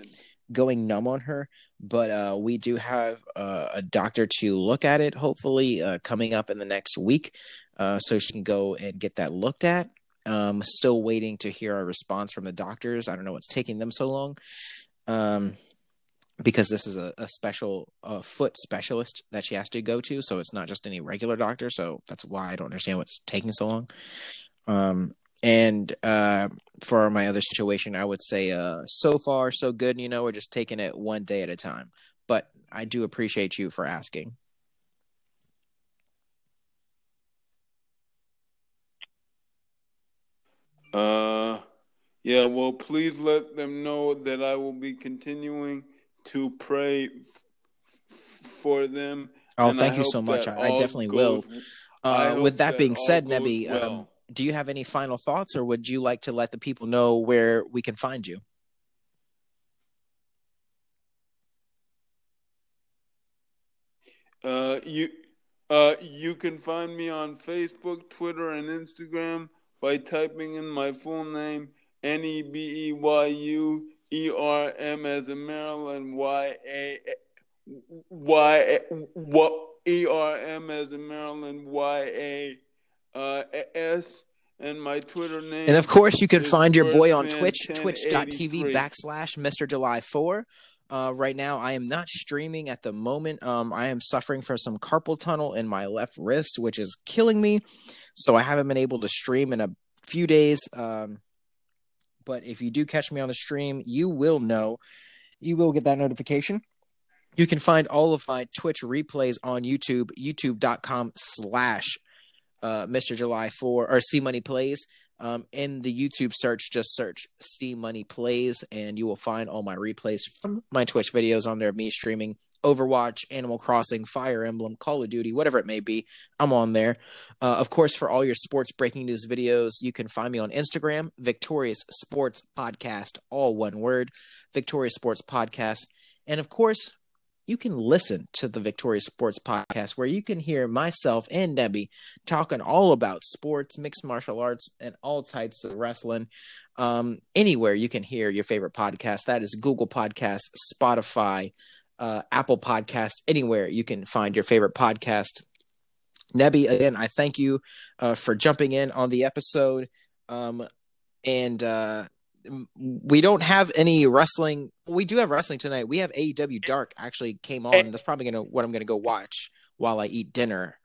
[SPEAKER 1] going numb on her, but uh, we do have uh, a doctor to look at it. Hopefully, uh, coming up in the next week, uh, so she can go and get that looked at. Um, still waiting to hear a response from the doctors. I don't know what's taking them so long. Um, because this is a, a special uh, foot specialist that she has to go to, so it's not just any regular doctor. So that's why I don't understand what's taking so long. Um, and uh, for my other situation, I would say uh, so far so good. You know, we're just taking it one day at a time. But I do appreciate you for asking.
[SPEAKER 2] Uh, yeah, well, please let them know that I will be continuing to pray f- for them.
[SPEAKER 1] Oh, thank I you so much. I, I definitely will. Uh, with that, that being said, Nebby, well. um, do you have any final thoughts, or would you like to let the people know where we can find you?
[SPEAKER 2] Uh, you, uh, you can find me on Facebook, Twitter, and Instagram by typing in my full name, N E B E Y U E R M as in Maryland, Y A Y E R M as in Maryland, Y A uh, S. And my Twitter name.
[SPEAKER 1] And of course, you can find your boy on Twitch, twitch.tv backslash Mr. July 4. Uh, right now, I am not streaming at the moment. Um, I am suffering from some carpal tunnel in my left wrist, which is killing me. So I haven't been able to stream in a few days. Um, but if you do catch me on the stream, you will know. You will get that notification. You can find all of my Twitch replays on YouTube, youtube.com slash uh, Mr. July 4 or C Money Plays. Um, in the YouTube search, just search C Money Plays, and you will find all my replays from my Twitch videos on there, me streaming Overwatch, Animal Crossing, Fire Emblem, Call of Duty, whatever it may be. I'm on there. Uh, of course, for all your sports breaking news videos, you can find me on Instagram, Victorious Sports Podcast, all one word, Victorious Sports Podcast. And of course, you can listen to the Victorious Sports Podcast, where you can hear myself and Nebby talking all about sports, mixed martial arts, and all types of wrestling. Um, anywhere you can hear your favorite podcast, that is Google Podcasts, Spotify, uh, Apple Podcast, anywhere you can find your favorite podcast. Nebby, again, I thank you uh, for jumping in on the episode. Um, and uh, we don't have any wrestling. We do have wrestling tonight. We have AEW Dark actually came on. That's probably gonna what I'm gonna go watch while I eat dinner.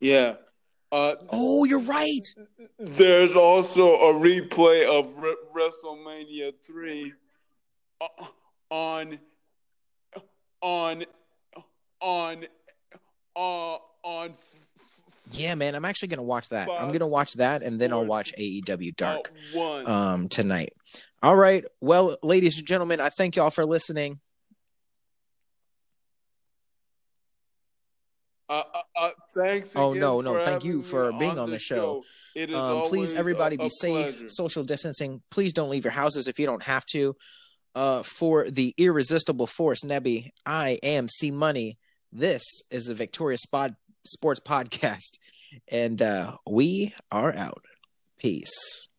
[SPEAKER 2] Yeah. Uh,
[SPEAKER 1] oh, you're right.
[SPEAKER 2] There's also a replay of Re- WrestleMania three uh, on on on uh, on
[SPEAKER 1] yeah, man, I'm actually gonna watch that. I'm gonna watch that, and then I'll watch AEW Dark um tonight. All right, well, ladies and gentlemen, I thank y'all for listening.
[SPEAKER 2] Uh, uh, uh thanks.
[SPEAKER 1] Oh no, no, thank you for being on, on the show. show. Um, please, everybody, a, a be safe. Pleasure. Social distancing. Please don't leave your houses if you don't have to. Uh, for the irresistible force, Nebby, I am C Money. This is a Victorious Spot Sports Podcast. And uh, we are out. Peace.